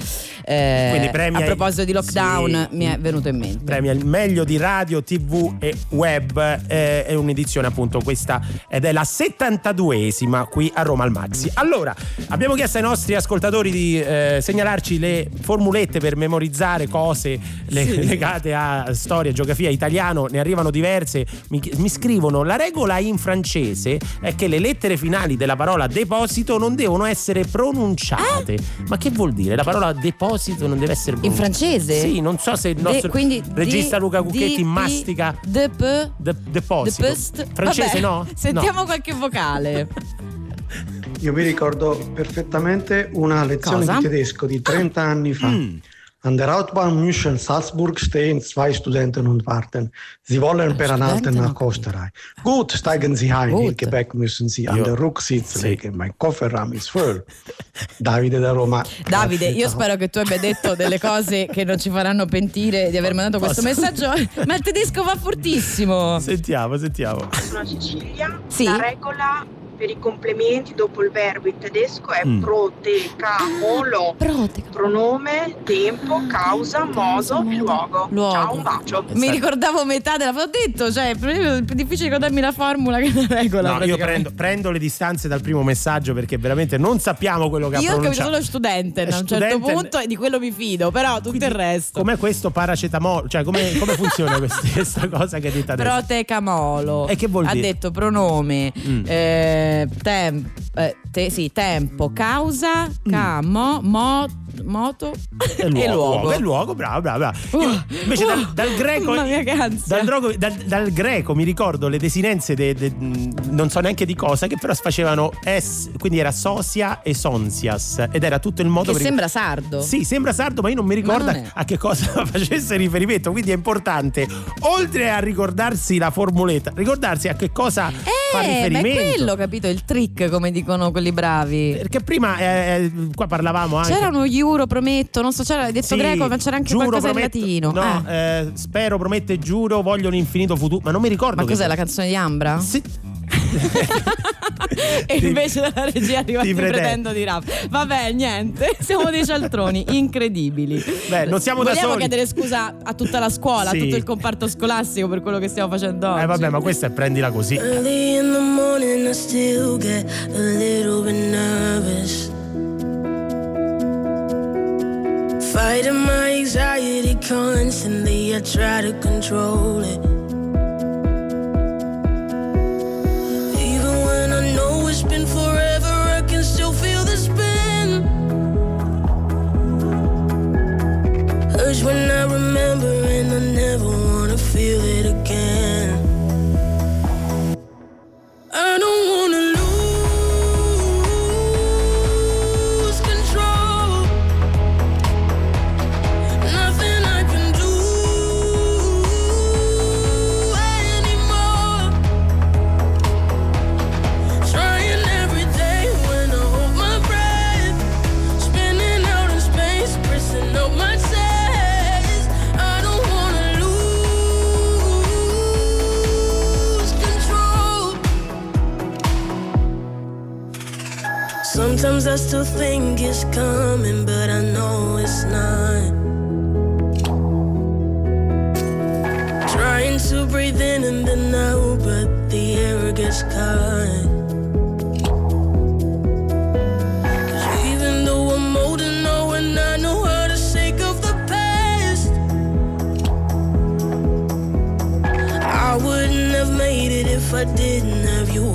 eh, Quindi premia a proposito di lockdown sì. mi è venuto in mente. Premia il meglio di radio, tv e web. Eh, è un'edizione appunto questa ed è la 72esima qui a Roma al Maxi. Allora, abbiamo chiesto ai nostri ascoltatori di eh, segnalarci le formulette per memorizzare cose le- Sì. legate a storia, geografia, italiano. Ne arrivano diverse. Mi, mi scrivono: la regola in francese è che le lettere finali della parola deposito non devono essere pronunciate. Ma che vuol dire? La parola deposito non deve essere Eh? In pronunciata. francese? Sì, non so se il De- nostro quindi regista di- Luca Cucchetti di- mastica De pe, de- deposito. de. Francese Vabbè, no? Sentiamo No. qualche vocale. Io mi ricordo perfettamente una lezione Cosa? di tedesco di 30 anni fa. Mm. An der Autobahn München Salzburg stehen zwei Studenten und warten. Sie wollen per Anhalten nach Österreich. Gut, steigen Sie ein. Gut. Ihr Gepäck müssen Sie an den Rücksitz Sì. legen. Mein Kofferraum ist voll. Davide da Roma. Davide, Grazie, io spero che tu abbia detto delle cose che non ci faranno pentire di aver mandato questo Posso- messaggio. Ma il tedesco va fortissimo. Sentiamo, sentiamo. Sono Cecilia. Sì. La regola per i complementi dopo il verbo in tedesco è Mm. protecamolo. Proteca. Pronome, tempo, causa, modo e luogo. Luogo. Ciao, un bacio. Mi ricordavo metà della. Ho detto, cioè, è più difficile ricordarmi la formula che la regola. No, io prendo, prendo le distanze dal primo messaggio perché veramente non sappiamo quello che ha Io ho capito pronunciato. solo studente a un certo punto e di quello mi fido, però tutto il resto. Com'è questo paracetamolo? Cioè, come, come funziona questa, questa cosa che hai detto adesso? Protecamolo. E che vuol ha dire? detto pronome, Mm. eh, tem- eh, te- sì, tempo, causa, camo, mo- moto E e luogo, luogo. E luogo, bravo, bravo. bravo. Io, invece dal, dal greco dal, drogo- dal- dal greco mi ricordo le desinenze de- de- non so neanche di cosa che però facevano S, quindi era sosia e sonsias ed era tutto il modo Che per sembra sardo. Sì, sembra sardo, ma io non mi ricordo non è. a che cosa facesse riferimento. Quindi è importante, oltre a ricordarsi la formuletta, ricordarsi a che cosa fa Eh, ma è riferimento. quello, capito? Il trick, come dicono quelli bravi. Perché prima eh, eh, qua parlavamo anche. C'era uno giuro, prometto, non so, c'era detto Sì, greco, ma c'era anche giuro, qualcosa prometto- in latino. No, Eh. eh, spero, promette, giuro, voglio un infinito futuro. Ma non mi ricordo. Ma cos'è la canzone di Ambra? Sì. e invece dalla regia arriva ti ti pretendo. pretendo di rap. Vabbè, niente, siamo dei cialtroni incredibili. Beh, non siamo da Vogliamo soli. chiedere scusa a tutta la scuola, Sì. a tutto il comparto scolastico per quello che stiamo facendo oggi. Eh vabbè, ma questa è prendila così. Early in the morning, I still get a little bit nervous. Fighting my anxiety constantly, I try to control it. Still think it's coming, but I know it's not. Trying to breathe in and then out, but the air gets caught. 'Cause even though I'm and I know the past, I wouldn't have made it if I didn't have you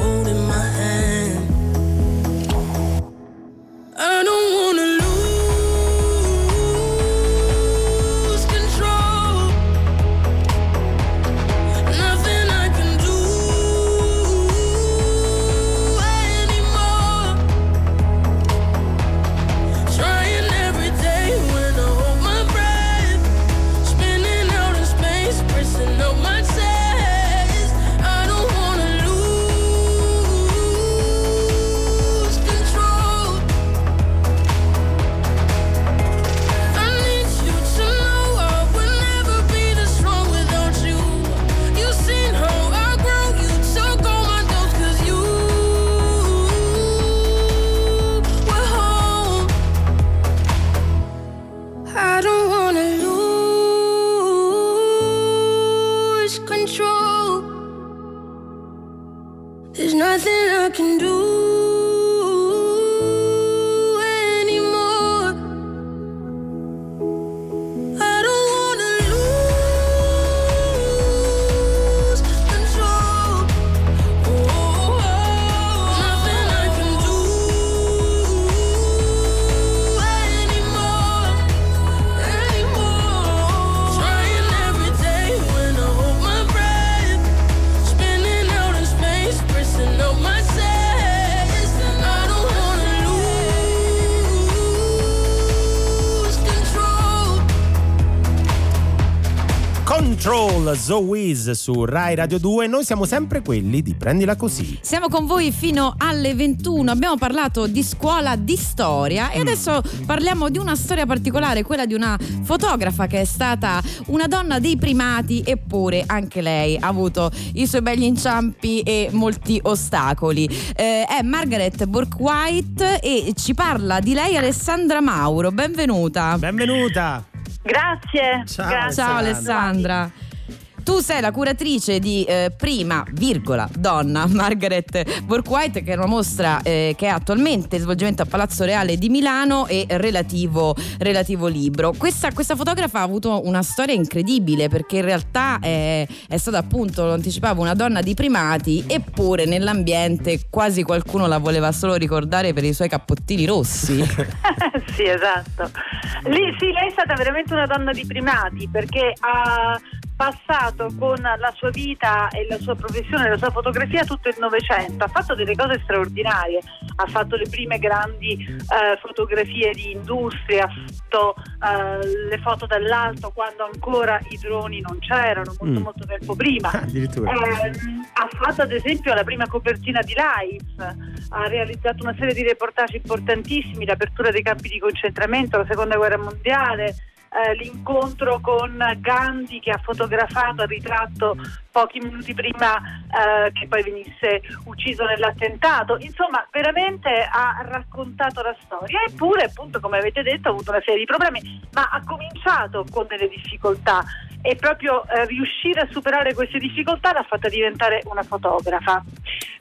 Control Zoe's su Rai Radio 2. Noi siamo sempre quelli di prendila così. Siamo con voi fino alle 21. Abbiamo parlato di scuola, di storia Mm. e adesso parliamo di una storia particolare, quella di una fotografa che è stata una donna dei primati, eppure anche lei ha avuto i suoi begli inciampi e molti ostacoli. Eh, è Margaret Burke-White e ci parla di lei Alessandra Mauro. Benvenuta. Benvenuta. Grazie. Ciao, grazie. Ciao Alessandra. Tu sei la curatrice di eh, Prima, virgola, donna, Margaret Burkwhite, che è una mostra eh, che è attualmente in svolgimento a Palazzo Reale di Milano e relativo, relativo libro. Questa, questa fotografa ha avuto una storia incredibile perché in realtà è, è stata appunto, lo anticipavo, una donna di primati, eppure nell'ambiente quasi qualcuno la voleva solo ricordare per i suoi cappottini rossi. sì, esatto. Lì, sì, lei è stata veramente una donna di primati perché ha passato con la sua vita e la sua professione, la sua fotografia tutto il Novecento, ha fatto delle cose straordinarie, ha fatto le prime grandi eh, fotografie di industria, ha fatto eh, le foto dall'alto quando ancora i droni non c'erano, molto Mm. molto tempo prima. Ehm, ha fatto ad esempio la prima copertina di Life, ha realizzato una serie di reportage importantissimi, l'apertura dei campi di concentramento, la seconda guerra mondiale, eh, l'incontro con Gandhi che ha fotografato a ritratto pochi minuti prima eh, che poi venisse ucciso nell'attentato. Insomma, veramente ha raccontato la storia, eppure appunto come avete detto ha avuto una serie di problemi, ma ha cominciato con delle difficoltà e proprio eh, riuscire a superare queste difficoltà l'ha fatta diventare una fotografa.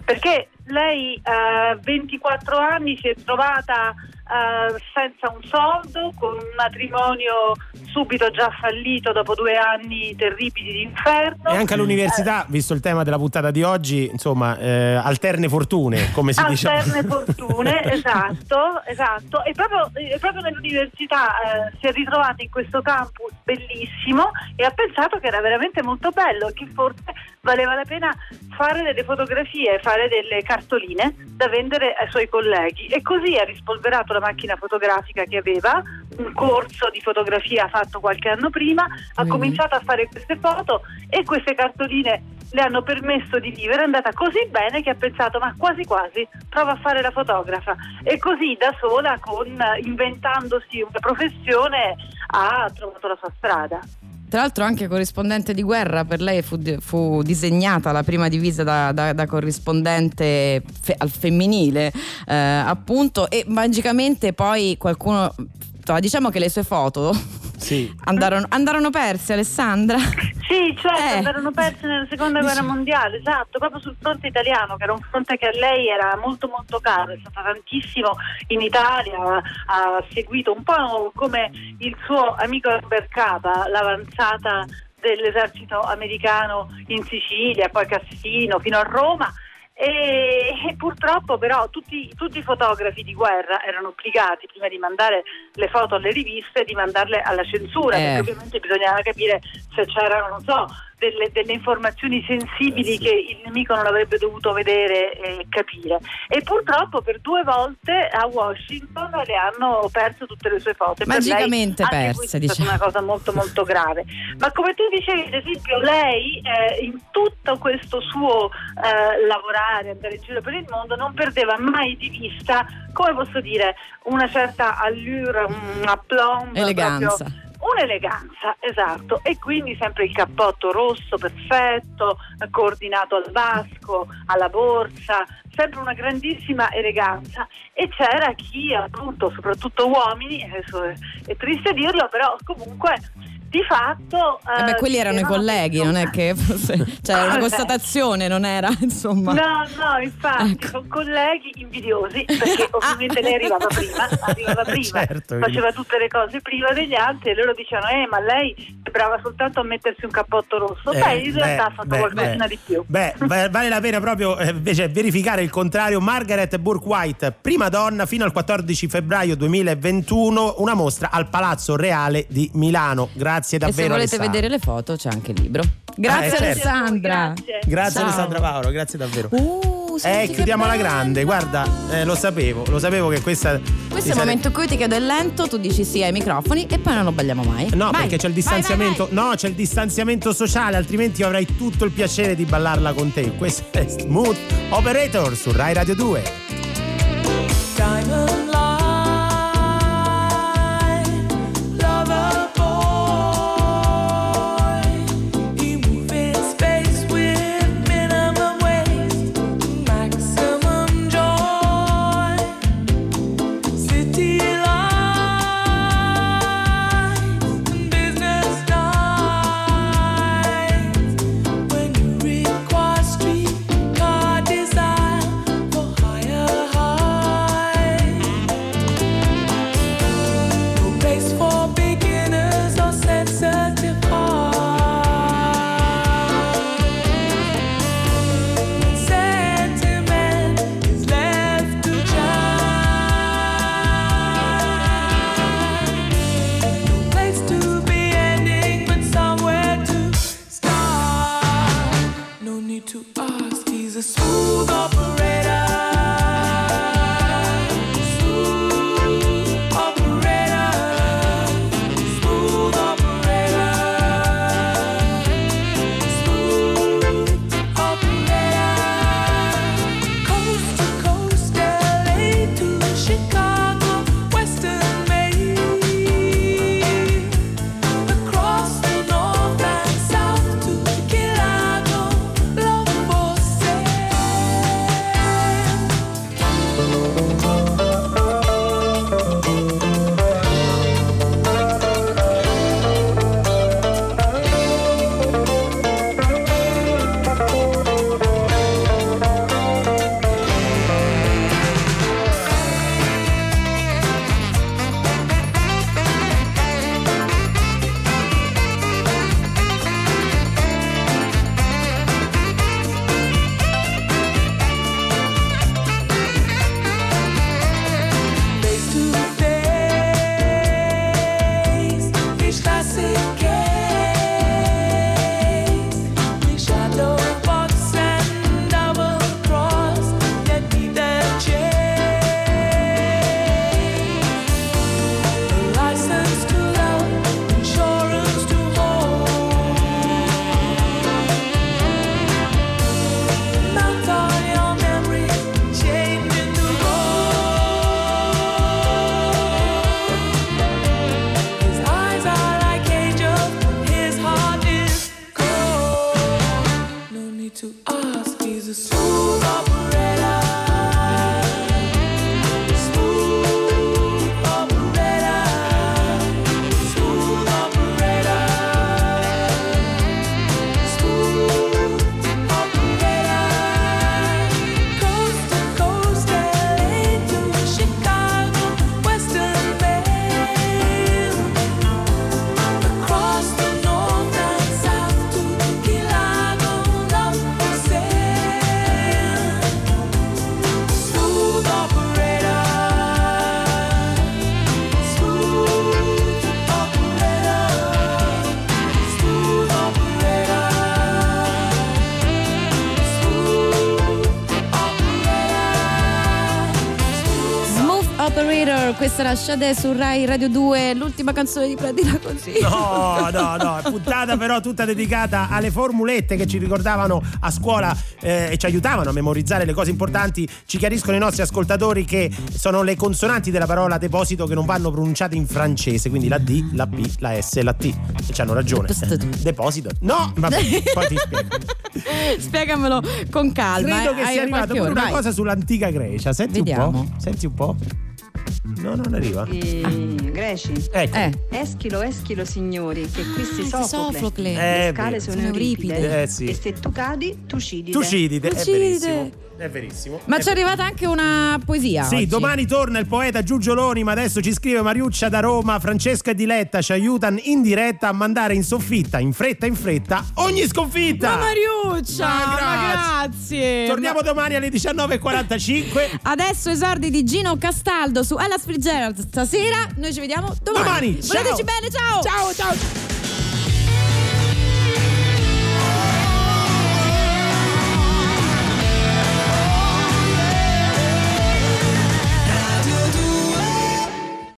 Perché lei a 24 anni si è trovata eh, senza un soldo, con un matrimonio subito già fallito dopo due anni terribili di inferno. E anche all'università, visto il tema della puntata di oggi, insomma, eh, alterne fortune, come si dice. Alterne fortune, esatto, esatto. E proprio, proprio nell'università eh, si è ritrovata in questo campus bellissimo e ha pensato che era veramente molto bello e che forse valeva la pena fare delle fotografie, fare delle cartoline da vendere ai suoi colleghi. E così ha rispolverato la macchina fotografica che aveva, un corso di fotografia fatto qualche anno prima, ha Mhm. cominciato a fare queste foto e queste cartoline le hanno permesso di vivere, è andata così bene che ha pensato ma quasi quasi prova a fare la fotografa e così da sola con inventandosi una professione ha trovato la sua strada. Tra l'altro anche corrispondente di guerra, per lei fu, fu disegnata la prima divisa da, da- da corrispondente fe- al femminile, eh, appunto, e magicamente poi qualcuno, diciamo che le sue foto Sì. andarono, andarono perse, Alessandra. Sì, certo, Eh. andarono perse nella seconda guerra mondiale, esatto, proprio sul fronte italiano, che era un fronte che a lei era molto molto caro, è stata tantissimo in Italia, ha seguito un po' come il suo amico Robert Capa, l'avanzata dell'esercito americano in Sicilia, poi Cassino, fino a Roma. E, e purtroppo però tutti, tutti i fotografi di guerra erano obbligati prima di mandare le foto alle riviste di mandarle alla censura Eh. perché ovviamente bisognava capire se c'erano non so delle, delle informazioni sensibili che il nemico non avrebbe dovuto vedere e capire e purtroppo per due volte a Washington le hanno perso tutte le sue foto lei Magicamente perse, questa è diciamo. una cosa molto molto grave ma come tu dicevi ad esempio lei eh, in tutto questo suo eh, lavorare andare in giro per il mondo non perdeva mai di vista come posso dire una certa allure un aplomb Eleganza. proprio- Un'eleganza, esatto, e quindi sempre il cappotto rosso perfetto, coordinato al vasco, alla borsa, sempre una grandissima eleganza. E c'era chi, appunto, soprattutto uomini, è triste dirlo, però comunque di fatto... Eh beh, eh, quelli erano i colleghi, non è che fosse, cioè era una Ah, constatazione, non era insomma. No, no, infatti, con colleghi invidiosi, perché ovviamente lei arrivava prima, arrivava prima, Certo, faceva tutte le cose prima degli altri e loro dicevano, eh, ma lei è brava soltanto a mettersi un cappotto rosso. Eh, beh, in realtà beh, ha fatto beh, qualcosina beh. di più. Beh, va- vale la pena proprio eh, invece verificare il contrario. Margaret Burke-White, prima donna fino al 14 febbraio 2021, una mostra al Palazzo Reale di Milano. Grazie e se davvero. volete Alessandra. vedere le foto c'è anche il libro. Grazie Eh, certo. Alessandra. Grazie Ciao. Alessandra Paolo, grazie davvero. Uh, eh, chiudiamo alla bello. grande. Guarda, eh, lo sapevo, lo sapevo che questa. Questo è il momento in cui ti chiedo il lento, tu dici sì ai microfoni e poi non lo balliamo mai. No, Vai. perché c'è il Vai, vai, distanziamento. No, c'è il distanziamento sociale, altrimenti io avrei tutto il piacere di ballarla con te. Questo è Smooth Operator su Rai Radio 2. to ask is a smooth era Shade su Rai Radio 2, l'ultima canzone di Prendila così. No, no, no, puntata però tutta dedicata alle formulette che ci ricordavano a scuola eh, e ci aiutavano a memorizzare le cose importanti. Ci chiariscono i nostri ascoltatori che sono le consonanti della parola deposito che non vanno pronunciate in francese, quindi la D, la B, la S e la T. E ci hanno ragione. Deposito. No, vabbè, poi ti spiego. Spiegamelo con calma. Credo eh, che hai sia arrivato qualche pure una cosa sull'antica Grecia. Senti un Vediamo. po'. Senti un po'. No, non arriva. I greci. Ecco. Eh. Eschilo, eschilo, signori, che questi Questi Sofocle. Sofocle. Eh, Le scale beh. sono Sono Euripide. Euripide. Eh, sì. E se tu cadi, Tucidide. Tucidide, è Tucidide. È verissimo. Ma È c'è arrivata anche una poesia. Sì, oggi. domani torna il poeta Giugioloni, ma adesso ci scrive Mariuccia da Roma, Francesca e Diletta ci aiutano in diretta a mandare in soffitta, in fretta in fretta, ogni Ma sconfitta! Mariuccia, Ma ma grazie. grazie. Torniamo domani alle 19.45. Adesso esordi di Gino Castaldo su Ella Fitzgerald stasera. Noi ci vediamo domani. Domani, ciao. Voleteci bene, ciao. Ciao, ciao.